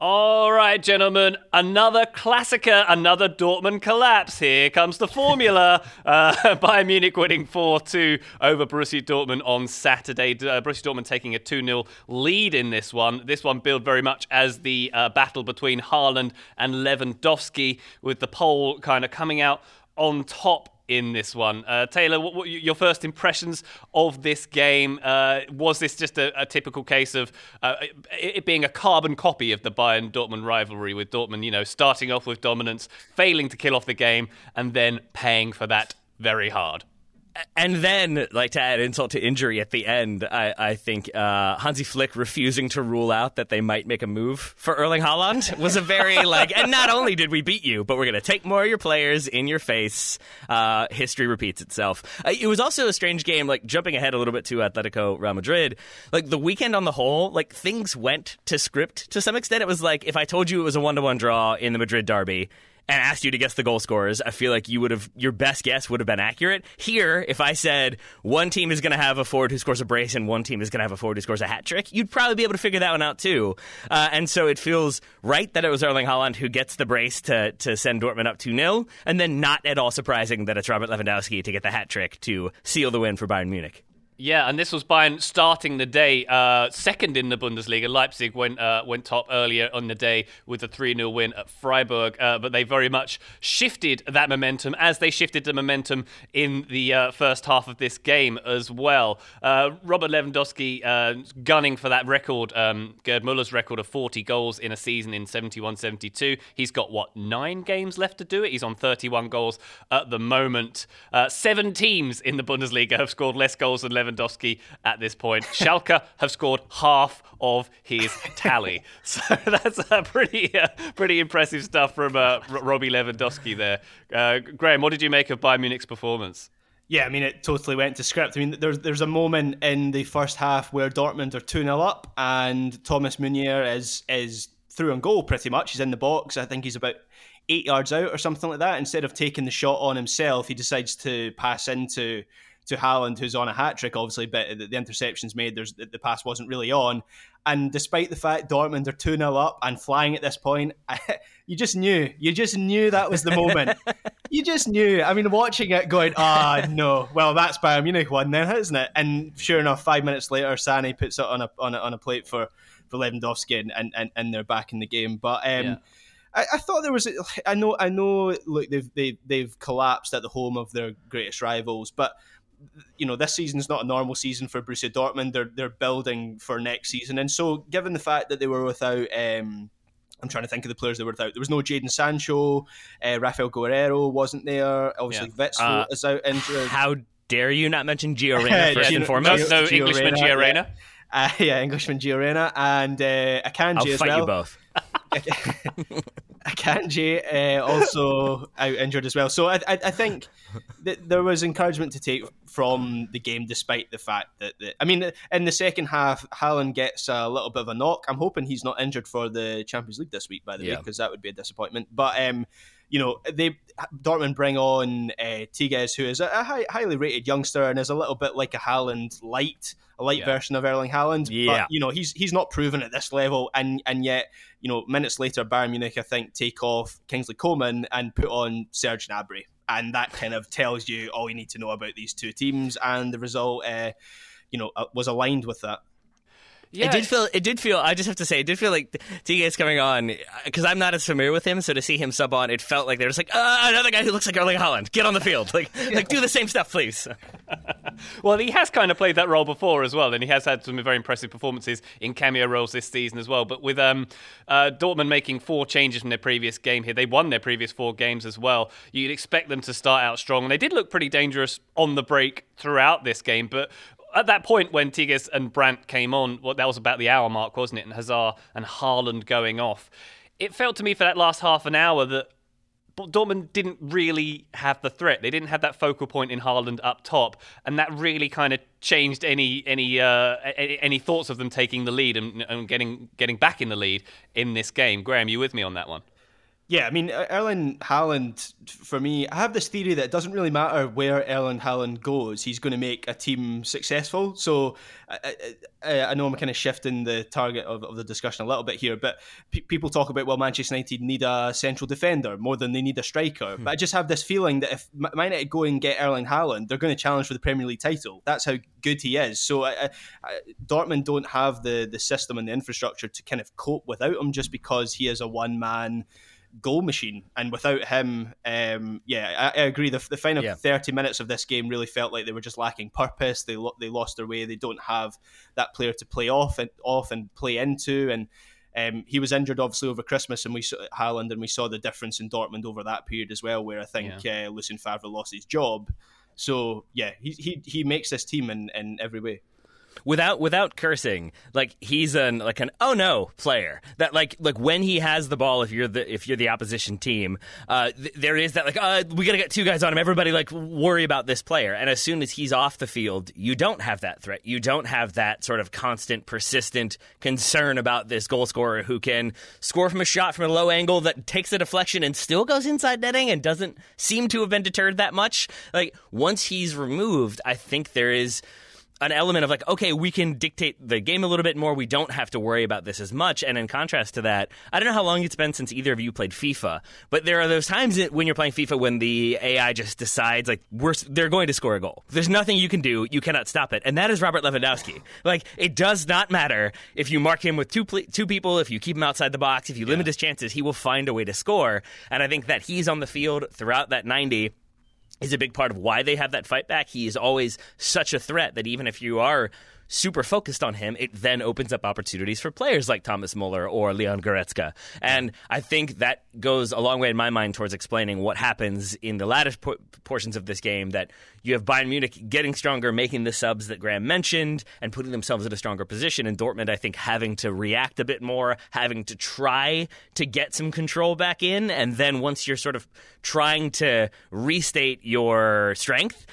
All right, gentlemen, another classica, another Dortmund collapse. Here comes the formula. uh, Bayern Munich winning 4 2 over Borussia Dortmund on Saturday. Uh, Borussia Dortmund taking a 2 0 lead in this one. This one billed very much as the uh, battle between Haaland and Lewandowski, with the pole kind of coming out on top in this one. Uh, Taylor, what, what your first impressions of this game? Uh, was this just a, a typical case of uh, it, it being a carbon copy of the Bayern Dortmund rivalry, with Dortmund, you know, starting off with dominance, failing to kill off the game, and then paying for that very hard? And then, like to add insult to injury at the end, I, I think uh, Hansi Flick refusing to rule out that they might make a move for Erling Haaland was a very like. And not only did we beat you, but we're going to take more of your players in your face. Uh, history repeats itself. Uh, it was also a strange game. Like jumping ahead a little bit to Atletico Real Madrid, like the weekend on the whole, like things went to script to some extent. It was like if I told you it was a one to one draw in the Madrid derby and asked you to guess the goal scorers, I feel like you would have your best guess would have been accurate. Here, if I said one team is going to have a forward who scores a brace and one team is going to have a forward who scores a hat trick, you'd probably be able to figure that one out too. Uh, and so it feels right that it was Erling Haaland who gets the brace to to send Dortmund up 2 0, and then not at all surprising that it's Robert Lewandowski to get the hat trick to seal the win for Bayern Munich. Yeah, and this was Bayern starting the day uh, second in the Bundesliga. Leipzig went uh, went top earlier on the day with a 3 0 win at Freiburg, uh, but they very much shifted that momentum as they shifted the momentum in the uh, first half of this game as well. Uh, Robert Lewandowski uh, gunning for that record, um, Gerd Muller's record of 40 goals in a season in 71 72. He's got, what, nine games left to do it? He's on 31 goals at the moment. seven teams in the Bundesliga have scored less goals than Lewandowski. Lewandowski at this point. Schalke have scored half of his tally, so that's uh, pretty uh, pretty impressive stuff from uh, Robbie Lewandowski there. Uh, Graham, what did you make of Bayern Munich's performance? Yeah, I mean, it totally went to script. I mean, there's there's a moment in the first half where Dortmund are 2 0 up, and Thomas Meunier is is through on goal pretty much. He's in the box. I think he's about eight yards out or something like that. Instead of taking the shot on himself, he decides to pass into to Haaland, who's on a hat trick, obviously, but the, the interceptions made, there's the, the pass wasn't really on. And despite the fact Dortmund are 2 0 up and flying at this point, you just knew. You just knew that was the moment. you just knew. I mean, watching it going, ah, oh, no. Well, that's Bayern Munich one then, isn't it? And sure enough, five minutes later, Sané puts it on a, on a, on a plate for, for Lewandowski and, and, and they're back in the game. But. Um, yeah. I, I, thought there was. I know. I know. Look, they've they, they've collapsed at the home of their greatest rivals, but you know this season's not a normal season for Borussia Dortmund. They're they're building for next season, and so given the fact that they were without. Um, I'm trying to think of the players that were without. There was no Jadon Sancho, uh, Raphaël Guerreiro wasn't there. Obviously, yeah. Uh, is out injured. How dare you not mention Gio Reyna first and foremost? No, no Englishman Gio Reyna. Yeah. Uh, yeah, Englishman Gio Reyna and uh, Akanji I'll as fight well. you both. Akanji uh, also out injured as well. So I, I, I think that there was encouragement to take from the game, despite the fact that, that I mean, in the second half, Haaland gets a little bit of a knock. I'm hoping he's not injured for the Champions League this week, by the yeah. way, because that would be a disappointment. But um, you know, they Dortmund bring on uh, Tigges, who is a, a high, highly rated youngster and is a little bit like a Haaland light, a light yeah. version of Erling Haaland. Yeah. But, you know, he's he's not proven at this level, and and yet, you know, minutes later, Bayern Munich, I think, take off Kingsley Coman and put on Serge Gnabry, and that kind of tells you all you need to know about these two teams, and the result, uh, you know, uh, was aligned with that. Yeah. It did feel. It did feel. I just have to say, it did feel like is coming on because I'm not as familiar with him. So to see him sub on, it felt like they're just like uh, another guy who looks like Erling Haaland. Get on the field, like like do the same stuff, please. well, he has kind of played that role before as well, and he has had some very impressive performances in cameo roles this season as well. But with um, uh, Dortmund making four changes from their previous game here, they won their previous four games as well. You'd expect them to start out strong, and they did look pretty dangerous on the break throughout this game. But at that point when Tigges and Brandt came on, well, that was about the hour mark, wasn't it? And Hazard and Haaland going off. It felt to me for that last half an hour that Dortmund didn't really have the threat. They didn't have that focal point in Haaland up top, and that really kind of changed any any uh, any thoughts of them taking the lead and, and getting getting back in the lead in this game. Graham, you with me on that one? Yeah, I mean, Erling Haaland, for me, I have this theory that it doesn't really matter where Erling Haaland goes, he's going to make a team successful. So I, I, I know I'm kind of shifting the target of, of the discussion a little bit here, but pe- people talk about, well, Manchester United need a central defender more than they need a striker. Hmm. But I just have this feeling that if Man United go and get Erling Haaland, they're going to challenge for the Premier League title. That's how good he is. So I, Dortmund don't have the, the system and the infrastructure to kind of cope without him just because he is a one man goal machine. And without him, um, yeah, I, I, agree. The, the final yeah. 30 minutes of this game really felt like they were just lacking purpose. They they lost their way. They don't have that player to play off and off and play into. And um, he was injured obviously over Christmas, and we saw Haaland, and we saw the difference in Dortmund over that period as well, where I think yeah. uh, Lucien Favre lost his job. So yeah, he he, he makes this team in, in every way. Without without cursing, like he's an like an oh no player. That like like when he has the ball, if you're the if you're the opposition team, uh, th- there is that like uh, we gotta get two guys on him. Everybody like worry about this player. And as soon as he's off the field, you don't have that threat. You don't have that sort of constant, persistent concern about this goal scorer who can score from a shot from a low angle that takes a deflection and still goes inside netting and doesn't seem to have been deterred that much. Like once he's removed, I think there is an element of like, okay, we can dictate the game a little bit more. We don't have to worry about this as much. And in contrast to that, I don't know how long it's been since either of you played FIFA, but there are those times when you're playing FIFA when the AI just decides like we're they're going to score a goal. There's nothing you can do. You cannot stop it. And that is Robert Lewandowski. Like it does not matter if you mark him with two two people, if you keep him outside the box, if you limit his chances, he will find a way to score. And I think that he's on the field throughout that 90 is a big part of why they have that fight back. He is always such a threat that even if you are super focused on him, it then opens up opportunities for players like Thomas Muller or Leon Goretzka. And I think that goes a long way in my mind towards explaining what happens in the latter po- portions of this game that you have Bayern Munich getting stronger, making the subs that Graham mentioned, and putting themselves in a stronger position. And Dortmund, I think, having to react a bit more, having to try to get some control back in. And then once you're sort of trying to restate your strength,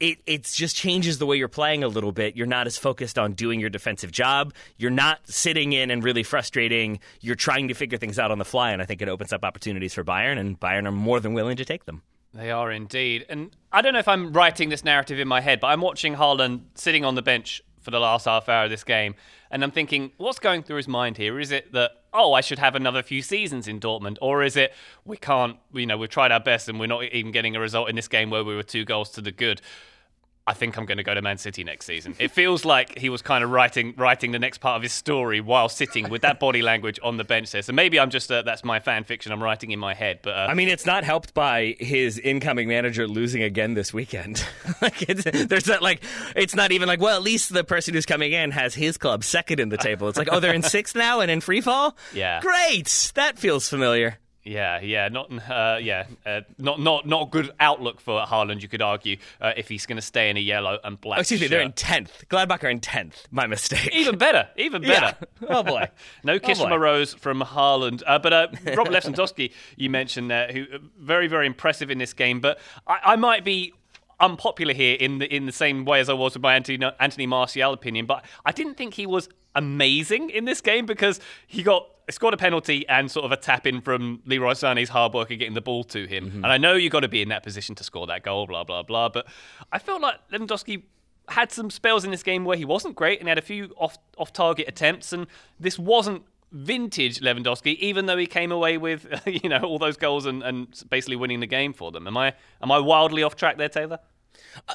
it it just changes the way you're playing a little bit. You're not as focused on doing your defensive job. You're not sitting in and really frustrating. You're trying to figure things out on the fly, and I think it opens up opportunities for Bayern, and Bayern are more than willing to take them. They are indeed. And I don't know if I'm writing this narrative in my head, but I'm watching Haaland sitting on the bench for the last half hour of this game, and I'm thinking, what's going through his mind here? Is it that oh, I should have another few seasons in Dortmund, or is it we can't, you know, we've tried our best and we're not even getting a result in this game where we were two goals to the good? I think I'm going to go to Man City next season. It feels like he was kind of writing writing the next part of his story while sitting with that body language on the bench there. So maybe I'm just uh, that's my fan fiction I'm writing in my head. But uh, I mean, it's not helped by his incoming manager losing again this weekend. like there's that like it's not even like well at least the person who's coming in has his club second in the table. It's like oh they're in sixth now and in free fall. Yeah, great. That feels familiar. Yeah, yeah, not uh, yeah, uh, not not not good outlook for Haaland. You could argue uh, if he's going to stay in a yellow and black. Oh, excuse shirt. me, they're in tenth. Gladbach are in tenth. My mistake. Even better, even better. Yeah. Oh boy, no kiss oh from a rose from Haaland. Uh, but uh, Robert Lewandowski, you mentioned there, who uh, very very impressive in this game. But I, I might be unpopular here in the in the same way as I was with my Anthony, Anthony Martial opinion, but I didn't think he was amazing in this game because he got scored a penalty and sort of a tap in from Leroy Sané's hard work of getting the ball to him. Mm-hmm. And I know you've got to be in that position to score that goal, blah, blah, blah. But I felt like Lewandowski had some spells in this game where he wasn't great and he had a few off off target attempts. And this wasn't vintage Lewandowski, even though he came away with you know all those goals and, and basically winning the game for them. Am I am I wildly off track there, Taylor?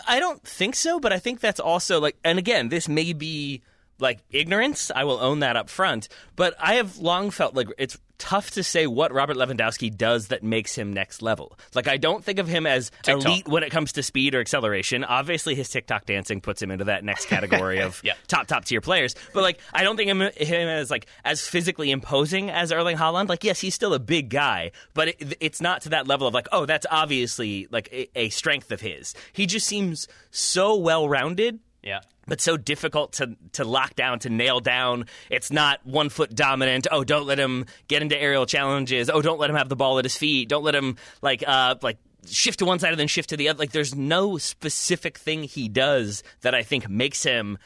I don't think so, but I think that's also like, and again, this may be like ignorance. I will own that up front. But I have long felt like it's tough to say what Robert Lewandowski does that makes him next level. Like I don't think of him as TikTok. elite when it comes to speed or acceleration. Obviously, his TikTok dancing puts him into that next category of yeah. top top tier players. But like I don't think him, him as like as physically imposing as Erling Haaland. Like yes, he's still a big guy, but it, it's not to that level of like oh that's obviously like a, a strength of his. He just seems so well rounded. Yeah but so difficult to to lock down to nail down. It's not one foot dominant. Oh, don't let him get into aerial challenges. Oh, don't let him have the ball at his feet. Don't let him like uh like shift to one side and then shift to the other. Like there's no specific thing he does that I think makes him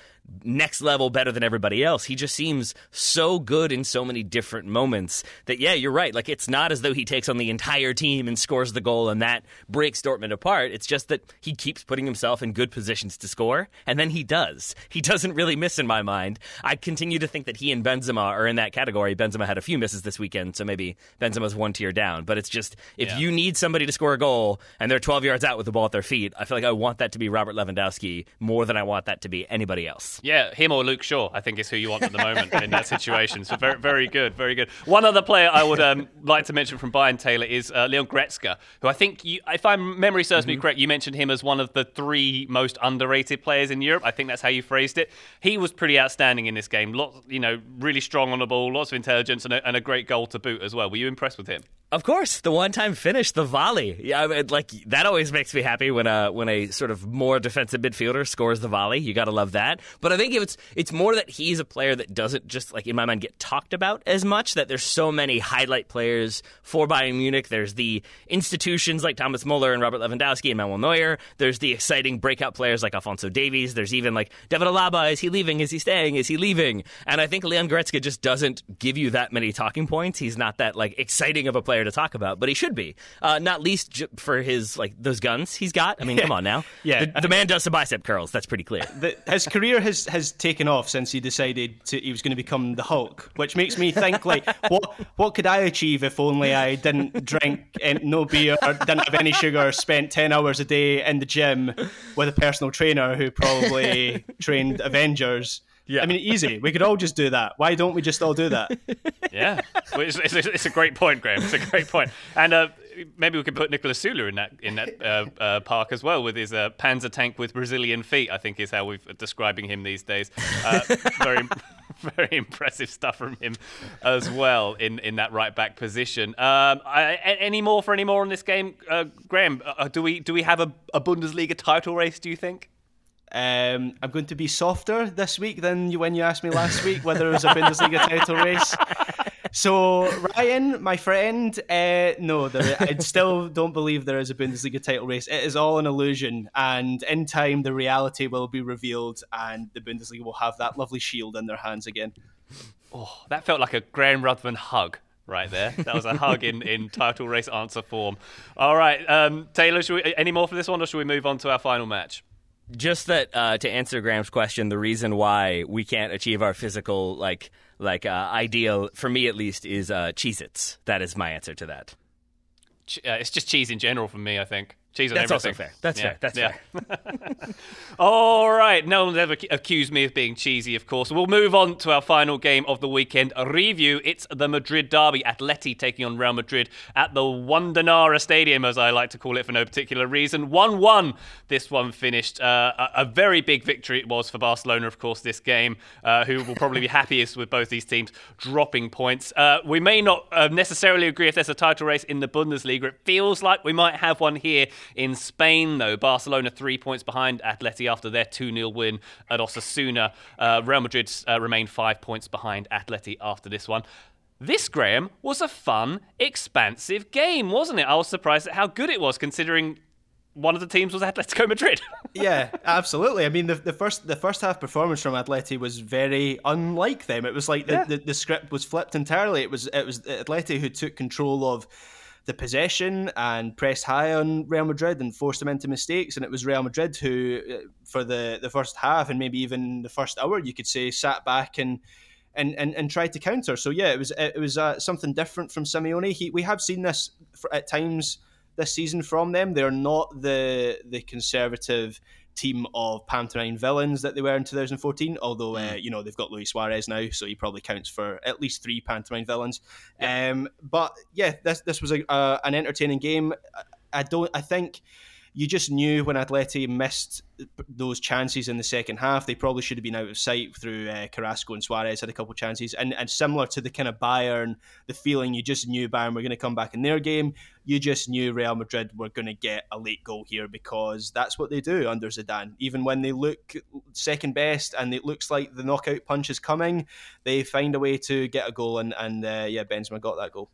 next level better than everybody else. He just seems so good in so many different moments that, yeah, you're right. Like, it's not as though he takes on the entire team and scores the goal and that breaks Dortmund apart. It's just that he keeps putting himself in good positions to score, and then he does. He doesn't really miss in my mind. I continue to think that he and Benzema are in that category. Benzema had a few misses this weekend, so maybe Benzema's one tier down. But it's just, if yeah. you need somebody to score a goal and they're 12 yards out with the ball at their feet, I feel like I want that to be Robert Lewandowski more than I want that to be anybody else. Yeah, him or Luke Shaw, I think, is who you want at the moment in that situation. So very, very good, very good. One other player I would um, like to mention from Bayern Taylor is uh, Leon Goretzka, who I think, you, if my memory serves mm-hmm. me correct, you mentioned him as one of the three most underrated players in Europe. I think that's how you phrased it. He was pretty outstanding in this game. Lots, you know, really strong on the ball, lots of intelligence, and a, and a great goal to boot as well. Were you impressed with him? Of course, the one-time finish, the volley. Yeah, I mean, like that always makes me happy when a when a sort of more defensive midfielder scores the volley. You got to love that. But I think it's it's more that he's a player that doesn't just like in my mind get talked about as much. That there's so many highlight players for Bayern Munich. There's the institutions like Thomas Muller and Robert Lewandowski and Manuel Neuer. There's the exciting breakout players like Alphonso Davies. There's even like David Alaba. Is he leaving? Is he staying? Is he leaving? And I think Leon Goretzka just doesn't give you that many talking points. He's not that like exciting of a player to talk about, but he should be. Uh, not least j- for his like those guns he's got. I mean, come on now. Yeah. the, the man does some bicep curls. That's pretty clear. The, his career has, has taken off since he decided to, he was going to become the Hulk, which makes me think like, what what could I achieve if only I didn't drink and no beer, or didn't have any sugar, spent ten hours a day in the gym with a personal trainer who probably trained Avengers. Yeah. I mean, easy. We could all just do that. Why don't we just all do that? Yeah, well, it's, it's, it's a great point, Graham. It's a great point. And uh, maybe we could put Niklas Süle in that in that uh, uh, park as well with his uh, Panzer tank with Brazilian feet. I think is how we're describing him these days. Uh, very. Very impressive stuff from him as well in, in that right back position. Um, I, any more for any more on this game, uh, Graham? Uh, do we do we have a, a Bundesliga title race? Do you think? Um, I'm going to be softer this week than you, when you asked me last week whether it was a Bundesliga title race. So Ryan, my friend, uh, no, there, I still don't believe there is a Bundesliga title race. It is all an illusion, and in time the reality will be revealed, and the Bundesliga will have that lovely shield in their hands again. Oh, that felt like a Graham Ruthven hug right there. That was a hug in, in title race answer form. All right, um, Taylor, should we, any more for this one, or should we move on to our final match? Just that uh, to answer Graham's question, the reason why we can't achieve our physical like like uh, ideal for me at least is uh, Cheez-Its. That is my answer to that. Ch- uh, it's just cheese in general for me, I think. Cheese on That's also fair. That's Yeah, fair. That's yeah. fair. All right. No one's ever accused me of being cheesy, of course. We'll move on to our final game of the weekend a review. It's the Madrid derby. Atleti taking on Real Madrid at the Wandanara Stadium, as I like to call it for no particular reason. 1 1. This one finished. Uh, a, a very big victory it was for Barcelona, of course, this game, uh, who will probably be happiest with both these teams dropping points. Uh, we may not uh, necessarily agree if there's a title race in the Bundesliga. It feels like we might have one here in Spain, though. Barcelona three points behind Atleti after their 2 0 win at Osasuna. Uh, Real Madrid uh, remained five points behind Atleti after this one. This, Graham, was a fun, expansive game, wasn't it? I was surprised at how good it was, considering one of the teams was Atletico Madrid. yeah, absolutely. I mean, the, the first the first half performance from Atleti was very unlike them. It was like the, Yeah. the, the script was flipped entirely. It was it was Atleti who took control of the possession and pressed high on Real Madrid and forced them into mistakes. And it was Real Madrid who, uh, for the, the first half and maybe even the first hour, you could say, sat back and and, and, and tried to counter. So yeah, it was it was uh, something different from Simeone. He, we have seen this for, at times this season from them. They're not the the conservative team of pantomime villains that they were in 2014. Although uh, you know they've got Luis Suarez now, so he probably counts for at least three pantomime villains. Um, but yeah, this this was a, uh, an entertaining game. I- I don't. I think you just knew when Atleti missed those chances in the second half, they probably should have been out of sight through uh, Carrasco and Suarez had a couple of chances. And, and similar to the kind of Bayern, the feeling you just knew Bayern were going to come back in their game. You just knew Real Madrid were going to get a late goal here because that's what they do under Zidane. Even when they look second best and it looks like the knockout punch is coming, they find a way to get a goal. And, and uh, yeah, Benzema got that goal.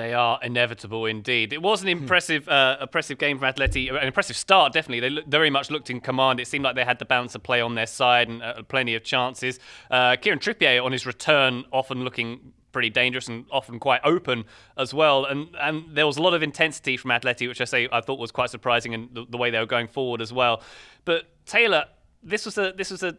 They are inevitable indeed. It was an Hmm. impressive, uh, impressive game from Atleti. An impressive start, definitely. They very much looked in command. It seemed like they had the balance of play on their side and uh, plenty of chances. Uh, Kieran Trippier on his return, often looking pretty dangerous and often quite open as well. And and there was a lot of intensity from Atleti, which I say I thought was quite surprising, and the, the way they were going forward as well. But Taylor, this was a this was a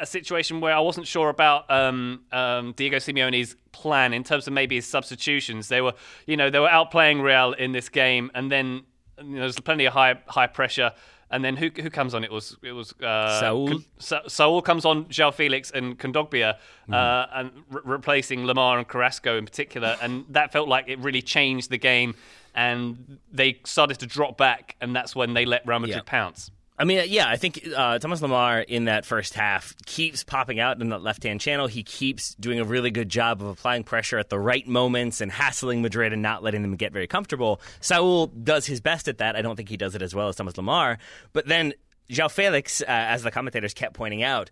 a situation where I wasn't sure about um, um, Diego Simeone's plan in terms of maybe his substitutions. They were, you know, they were outplaying Real in this game, and then you know, there's plenty of high high pressure. And then who who comes on? It was it was uh, Saul. Sa- Saul comes on, João Felix and Kondogbia, uh, and re- replacing Lemar and Carrasco in particular, and that felt like it really changed the game. And they started to drop back, and that's when they let Real Madrid Yeah. pounce. I mean, yeah, I think uh, Thomas Lemar in that first half keeps popping out in that left hand channel. He keeps doing a really good job of applying pressure at the right moments and hassling Madrid and not letting them get very comfortable. Saul does his best at that. I don't think he does it as well as Thomas Lemar. But then João Felix, uh, as the commentators kept pointing out,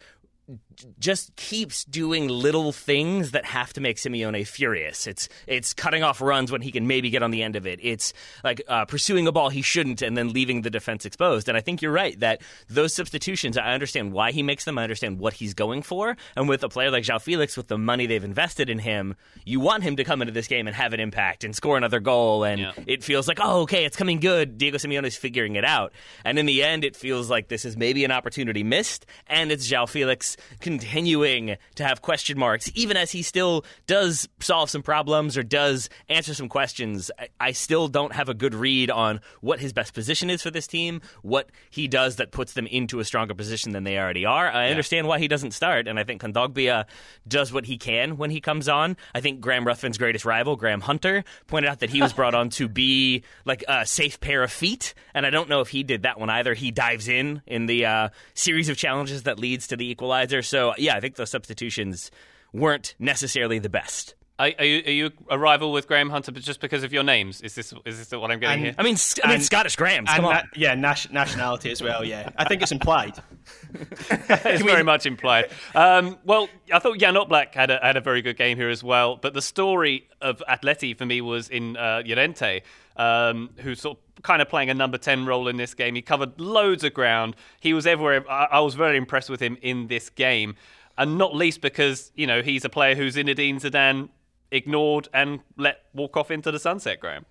just keeps doing little things that have to make Simeone furious. It's it's cutting off runs when he can maybe get on the end of it. It's like uh, pursuing a ball he shouldn't and then leaving the defense exposed. And I think you're right that those substitutions, I understand why he makes them. I understand what he's going for. And with a player like João Felix, with the money they've invested in him, you want him to come into this game and have an impact and score another goal. And Yeah. it feels like, oh, okay, it's coming good. Diego Simeone's figuring it out. And in the end, it feels like this is maybe an opportunity missed, and it's João Felix continuing to have question marks, even as he still does solve some problems or does answer some questions. I, I still don't have a good read on what his best position is for this team, what he does that puts them into a stronger position than they already are. I understand why he doesn't start, and I think Kondogbia does what he can when he comes on. I think Graham Ruthven's greatest rival, Graham Hunter, pointed out that he was brought on to be like a safe pair of feet, and I don't know if he did that one either. He dives in in the uh, series of challenges that leads to the equalizer. So yeah, I think those substitutions weren't necessarily the best. Are, are, you, are you a rival with Graham Hunter but just because of your names? Is this is this what I'm getting And- here? I mean, S- I mean And- Scottish Grahams. Come on. na- yeah, nation- nationality as well. Yeah, I think it's implied. it's very much implied. Um, well, I thought Jan Oblak had a, had a very good game here as well. But the story of Atleti for me was in uh, Llorente, um, who's sort of kind of playing a number 10 role in this game. He covered loads of ground. He was everywhere. I, I was very impressed with him in this game. And not least because, you know, he's a player who Zinedine Zidane ignored and let walk off into the sunset, Graham.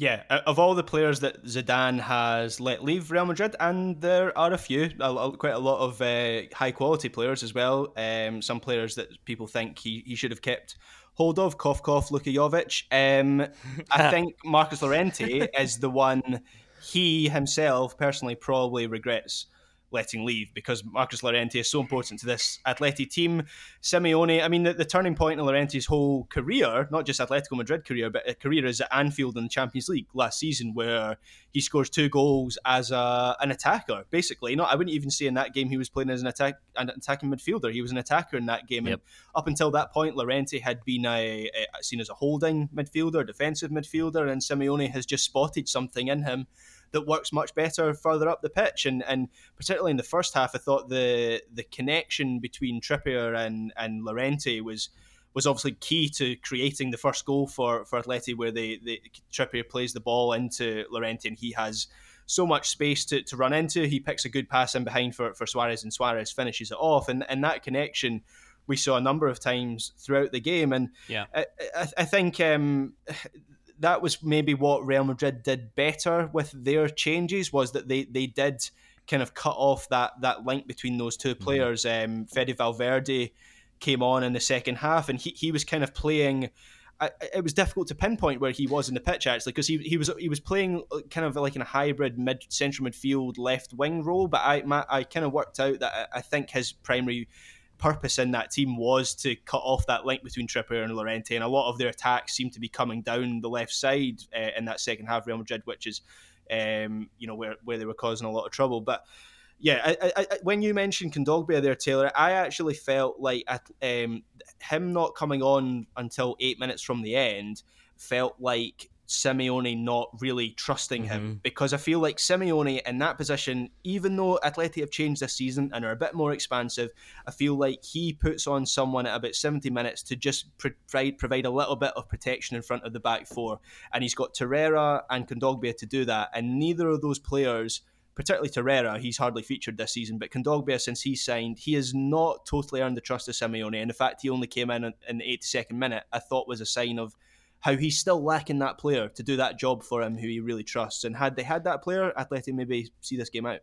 Yeah, of all the players that Zidane has let leave Real Madrid, and there are a few, quite a lot of uh, high quality players as well. Um, some players that people think he, he should have kept hold of, cough cough, Luka Jovic. Um, I think Marcos Llorente is the one he himself personally probably regrets letting leave because Marcos Llorente is so important to this Atleti team. Simeone, I mean, the, the turning point in Llorente's whole career, not just Atletico Madrid career, but a career is at Anfield in the Champions League last season, where he scores two goals as a, an attacker. Basically, not I wouldn't even say in that game he was playing as an attack an attacking midfielder. He was an attacker in that game, Yep. and up until that point, Llorente had been a, a seen as a holding midfielder, defensive midfielder, and Simeone has just spotted something in him that works much better further up the pitch. And and particularly in the first half, I thought the the connection between Trippier and and Llorente was was obviously key to creating the first goal for for Atleti, where they, they Trippier plays the ball into Llorente, and he has so much space to, to run into. He picks a good pass in behind for, for Suarez, and Suarez finishes it off. And and that connection we saw a number of times throughout the game. And Yeah. I, I, I think um, that was maybe what Real Madrid did better with their changes was that they, they did kind of cut off that, that link between those two mm-hmm. players. Um, Fede Valverde came on in the second half, and he, he was kind of playing. I, it was difficult to pinpoint where he was in the pitch actually because he, he was he was playing uh, kind of like in a hybrid mid central midfield left wing role. But I my, I kind of worked out that I, I think his primary purpose in that team was to cut off that link between Trippier and Llorente, and a lot of their attacks seem to be coming down the left side uh, in that second half. Real Madrid, which is um, you know where where they were causing a lot of trouble, but. Yeah, I, I, I, when you mentioned Kondogbia there, Taylor, I actually felt like um, him not coming on until eight minutes from the end felt like Simeone not really trusting him. Mm-hmm. Because I feel like Simeone in that position, even though Atleti have changed this season and are a bit more expansive, I feel like he puts on someone at about 70 minutes to just provide provide a little bit of protection in front of the back four, and he's got Torreira and Kondogbia to do that, and neither of those players particularly Torreira, he's hardly featured this season, but Kondogbia, since he signed, he has not totally earned the trust of Simeone. And the fact he only came in in the 82nd minute, I thought was a sign of how he's still lacking that player to do that job for him who he really trusts. And had they had that player, Atleti maybe see this game out.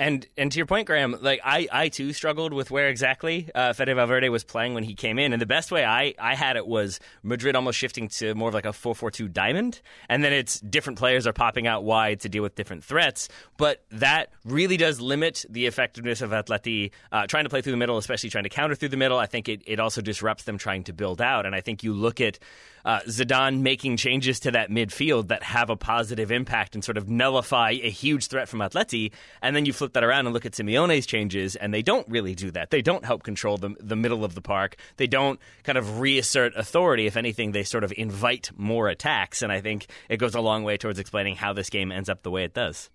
And and to your point, Graham, like I, I too struggled with where exactly uh, Fede Valverde was playing when he came in, and the best way I, I had it was Madrid almost shifting to more of like a four four two diamond, and then it's different players are popping out wide to deal with different threats, but that really does limit the effectiveness of Atleti uh, trying to play through the middle, especially trying to counter through the middle. I think it, it also disrupts them trying to build out, and I think you look at uh, Zidane making changes to that midfield that have a positive impact and sort of nullify a huge threat from Atleti. And then you flip that around and look at Simeone's changes, and they don't really do that. They don't help control the, the middle of the park. They don't kind of reassert authority. If anything, they sort of invite more attacks. And I think it goes a long way towards explaining how this game ends up the way it does.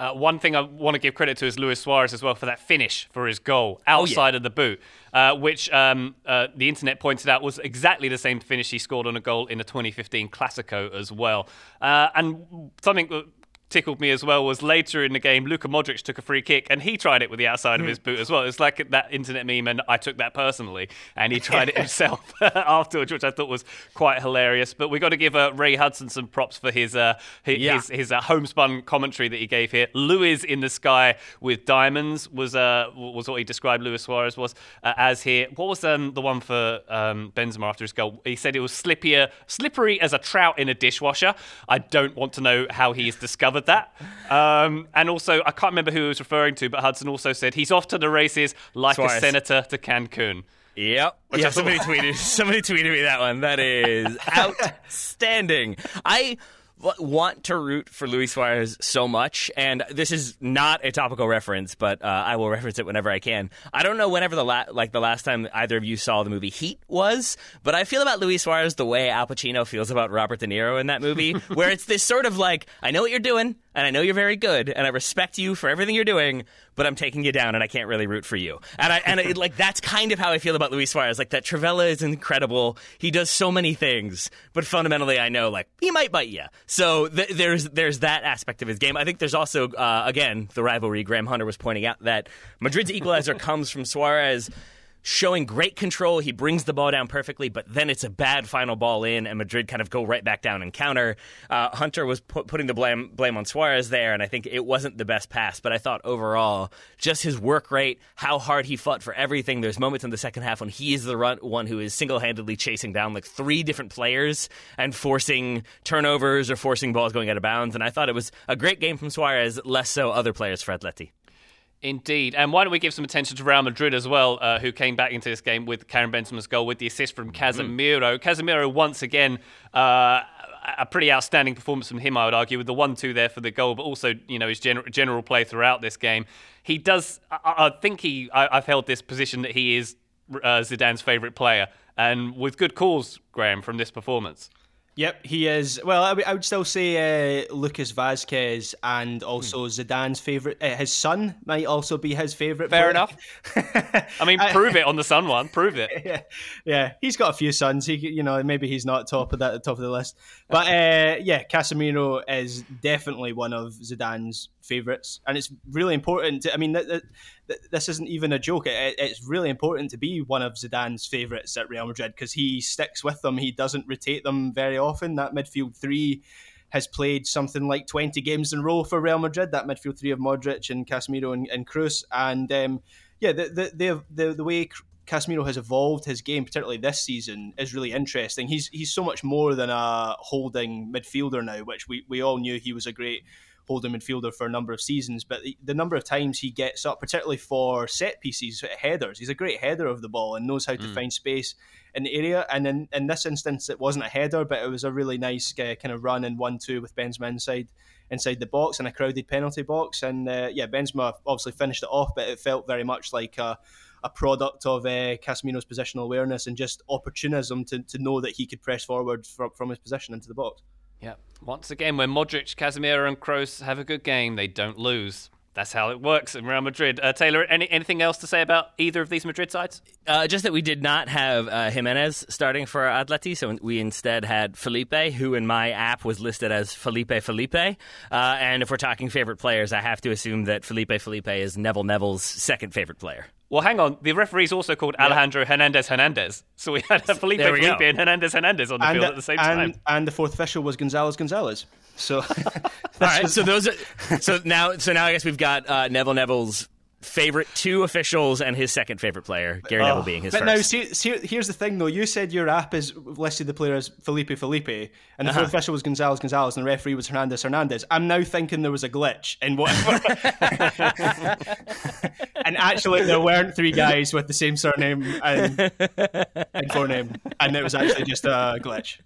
Uh, one thing I want to give credit to is Luis Suarez as well for that finish for his goal outside oh, yeah. of the boot, uh, which um, uh, the internet pointed out was exactly the same finish he scored on a goal in the 2015 Clasico as well. Uh, and something tickled me as well was later in the game, Luka Modric took a free kick and he tried it with the outside of his boot as well. It's like that internet meme, and I took that personally, and he tried it himself afterwards, which I thought was quite hilarious. But we got to give uh, Ray Hudson some props for his uh, his yeah. his, his uh, homespun commentary that he gave here. Luis in the sky with diamonds was uh, was what he described Luis Suarez was uh, as here. What was um, the one for um, Benzema after his goal? He said it was slippier, slippery as a trout in a dishwasher. I don't want to know how he's discovered that. Um, and also, I can't remember who he was referring to, but Hudson also said he's off to the races like Suarez. a senator to Cancun. Yep. Which yeah, somebody tweeted. Somebody tweeted me that one. That is outstanding. I want to root for Luis Suarez so much, and this is not a topical reference, but uh, I will reference it whenever I can. I don't know whenever the la- like the last time either of you saw the movie Heat was, but I feel about Luis Suarez the way Al Pacino feels about Robert De Niro in that movie, where it's this sort of like, I know what you're doing, and I know you're very good, and I respect you for everything you're doing, but I'm taking you down, and I can't really root for you. And I and it, like that's kind of how I feel about Luis Suarez. Like that Trivela is incredible. He does so many things, but fundamentally, I know like he might bite you. So th- there's there's that aspect of his game. I think there's also uh, again the rivalry. Graham Hunter was pointing out that Madrid's equalizer comes from Suarez showing great control. He brings the ball down perfectly, but then it's a bad final ball in, and Madrid kind of go right back down and counter. Uh, Hunter was putting the blame blame on Suarez there, and I think it wasn't the best pass. But I thought overall, just his work rate, how hard he fought for everything. There's moments in the second half when he is the run, one who is single handedly chasing down like three different players and forcing turnovers or forcing balls going out of bounds. And I thought it was a great game from Suarez, less so other players for Atleti. Indeed. And why don't we give some attention to Real Madrid as well, uh, who came back into this game with Karim Benzema's goal with the assist from Casemiro. Mm. Casemiro, once again, uh, a pretty outstanding performance from him, I would argue, with the 1 2 there for the goal, but also, you know, his general, general play throughout this game. He does, I, I think he, I, have held this position that he is uh, Zidane's favourite player, and with good cause, Graham, from this performance. Yep, he is. Well, I, w- I would still say uh, Lucas Vázquez and also hmm. Zidane's favourite. Uh, his son might also be his favourite. Fair player. enough. I mean, prove it on the son one. Prove it. Yeah, yeah. He's got a few sons. He, you know, maybe he's not top of that, top of the list. But uh, yeah, Casemiro is definitely one of Zidane's favourites, and it's really important. To, I mean, th- th- this isn't even a joke. It, it's really important to be one of Zidane's favourites at Real Madrid because he sticks with them. He doesn't rotate them very often. That midfield three has played something like 20 games in a row for Real Madrid. That midfield three of Modric and Casemiro and, and Kroos, and um, yeah, the the, the the way Casemiro has evolved his game, particularly this season, is really interesting. He's he's so much more than a holding midfielder now, which we, we all knew he was a great holding midfielder for a number of seasons, but the, the, number of times he gets up, particularly for set pieces, headers, he's a great header of the ball and knows how to mm. find space in the area. And in, in this instance, it wasn't a header, but it was a really nice uh, kind of run and one-two with Benzema inside inside the box and a crowded penalty box. And uh, yeah, Benzema obviously finished it off, but it felt very much like a a product of uh, Casemiro's positional awareness and just opportunism to, to know that he could press forward from, from his position into the box. Yeah. Once again, when Modric, Casemiro, and Kroos have a good game, they don't lose. That's how it works in Real Madrid. Uh, Taylor, any, anything else to say about either of these Madrid sides? Uh, just that we did not have uh, Giménez starting for Atleti, so we instead had Felipe, who in my app was listed as Felipe Felipe. Uh, and if we're talking favorite players, I have to assume that Felipe Felipe is Neville Neville's second favorite player. Well, hang on. The referee's also called yeah. Alejandro Hernandez Hernandez. So we had Felipe we Felipe go. and Hernandez Hernandez on the and, field at the same and, time. And the fourth official was Gonzalez Gonzalez. So, all right. So those are so now. So now I guess we've got uh, Neville Neville's favorite two officials and his second favorite player, Gary oh, Neville being his but first. now, see, see, here's the thing though. You said your app is listed the player as Felipe Felipe, and the uh-huh. official was Gonzalez Gonzalez, and the referee was Hernandez Hernandez. I'm now thinking there was a glitch in whatever. and actually, there weren't three guys with the same surname and, and forename, and it was actually just a glitch.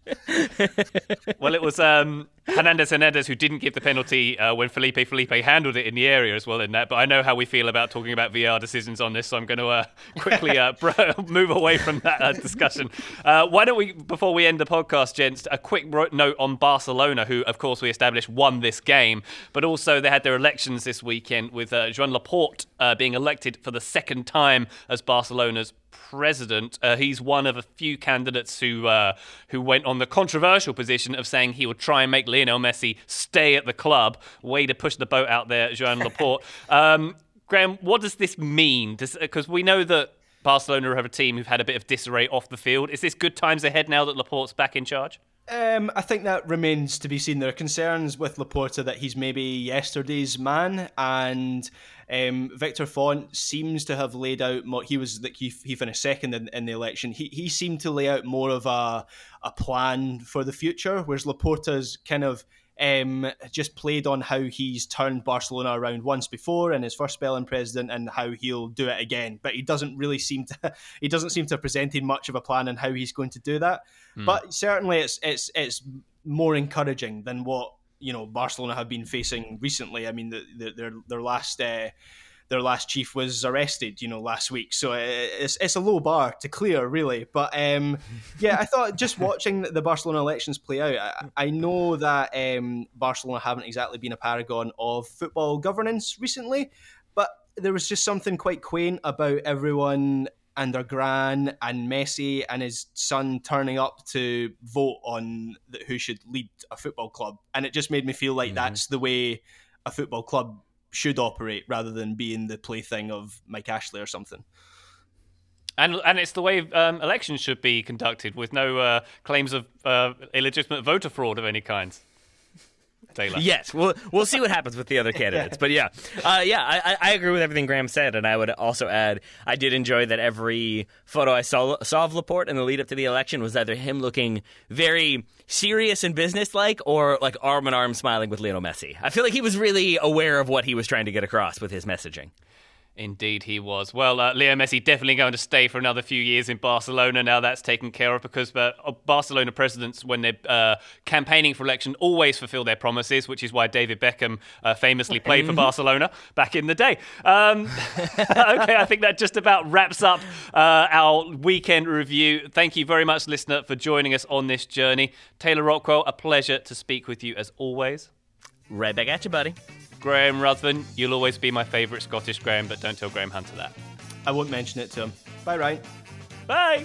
Well, it was um, Hernandez Hernandez who didn't give the penalty uh, when Felipe Felipe handled it in the area as well in that. But I know how we feel about talking about VAR decisions on this, so I'm going to uh, quickly uh, move away from that uh, discussion. Uh, why don't we, before we end the podcast, gents, a quick note on Barcelona, who, of course, we established won this game, but also they had their elections this weekend with uh, Joan Laporta being elected for the second time as Barcelona's president. Uh, he's one of a few candidates who uh, who went on the controversial position of saying he would try and make Lionel Messi stay at the club. Way to push the boat out there, Joan Laporta. um, Graham, what does this mean? Because we know that Barcelona have a team who've had a bit of disarray off the field. Is this good times ahead now that Laporta's back in charge? Um, I think that remains to be seen. There are concerns with Laporta that he's maybe yesterday's man, and um, Victor Font seems to have laid out more. He was that he, he finished second in, in, the election. He he seemed to lay out more of a a plan for the future, whereas Laporta's kind of um, just played on how he's turned Barcelona around once before in his first spell in president and how he'll do it again. But he doesn't really seem to he doesn't seem to have presented much of a plan on how he's going to do that. Mm. But certainly it's it's it's more encouraging than what you know Barcelona have been facing recently. I mean, the, the, their their last uh, their last chief was arrested, you know, last week. So uh, it's it's a low bar to clear, really. But um, yeah, I thought just watching the Barcelona elections play out, I, I know that um, Barcelona haven't exactly been a paragon of football governance recently, but there was just something quite quaint about everyone and their gran and Messi and his son turning up to vote on who should lead a football club, and it just made me feel like mm-hmm. that's the way a football club should operate rather than being the plaything of Mike Ashley or something. And and it's the way um, elections should be conducted, with no uh, claims of uh, illegitimate voter fraud of any kind. Taylor. Yes, we'll we'll see what happens with the other candidates, but yeah, uh, yeah, I, I agree with everything Graham said, and I would also add I did enjoy that every photo I saw saw of Laporta in the lead up to the election was either him looking very serious and business like, or like arm in arm smiling with Lionel Messi. I feel like he was really aware of what he was trying to get across with his messaging. Indeed, he was. Well, uh, Leo Messi definitely going to stay for another few years in Barcelona. Now that's taken care of because uh, Barcelona presidents, when they're uh, campaigning for election, always fulfill their promises, which is why David Beckham uh, famously played for mm-hmm. Barcelona back in the day. Um, okay, I think that just about wraps up uh, our weekend review. Thank you very much, listener, for joining us on this journey. Taylor Rockwell, a pleasure to speak with you as always. Right back at you, buddy. Graham Ruthven, you'll always be my favourite Scottish Graham, but don't tell Graham Hunter that. I won't mention it to him. Bye, Ryan. Bye.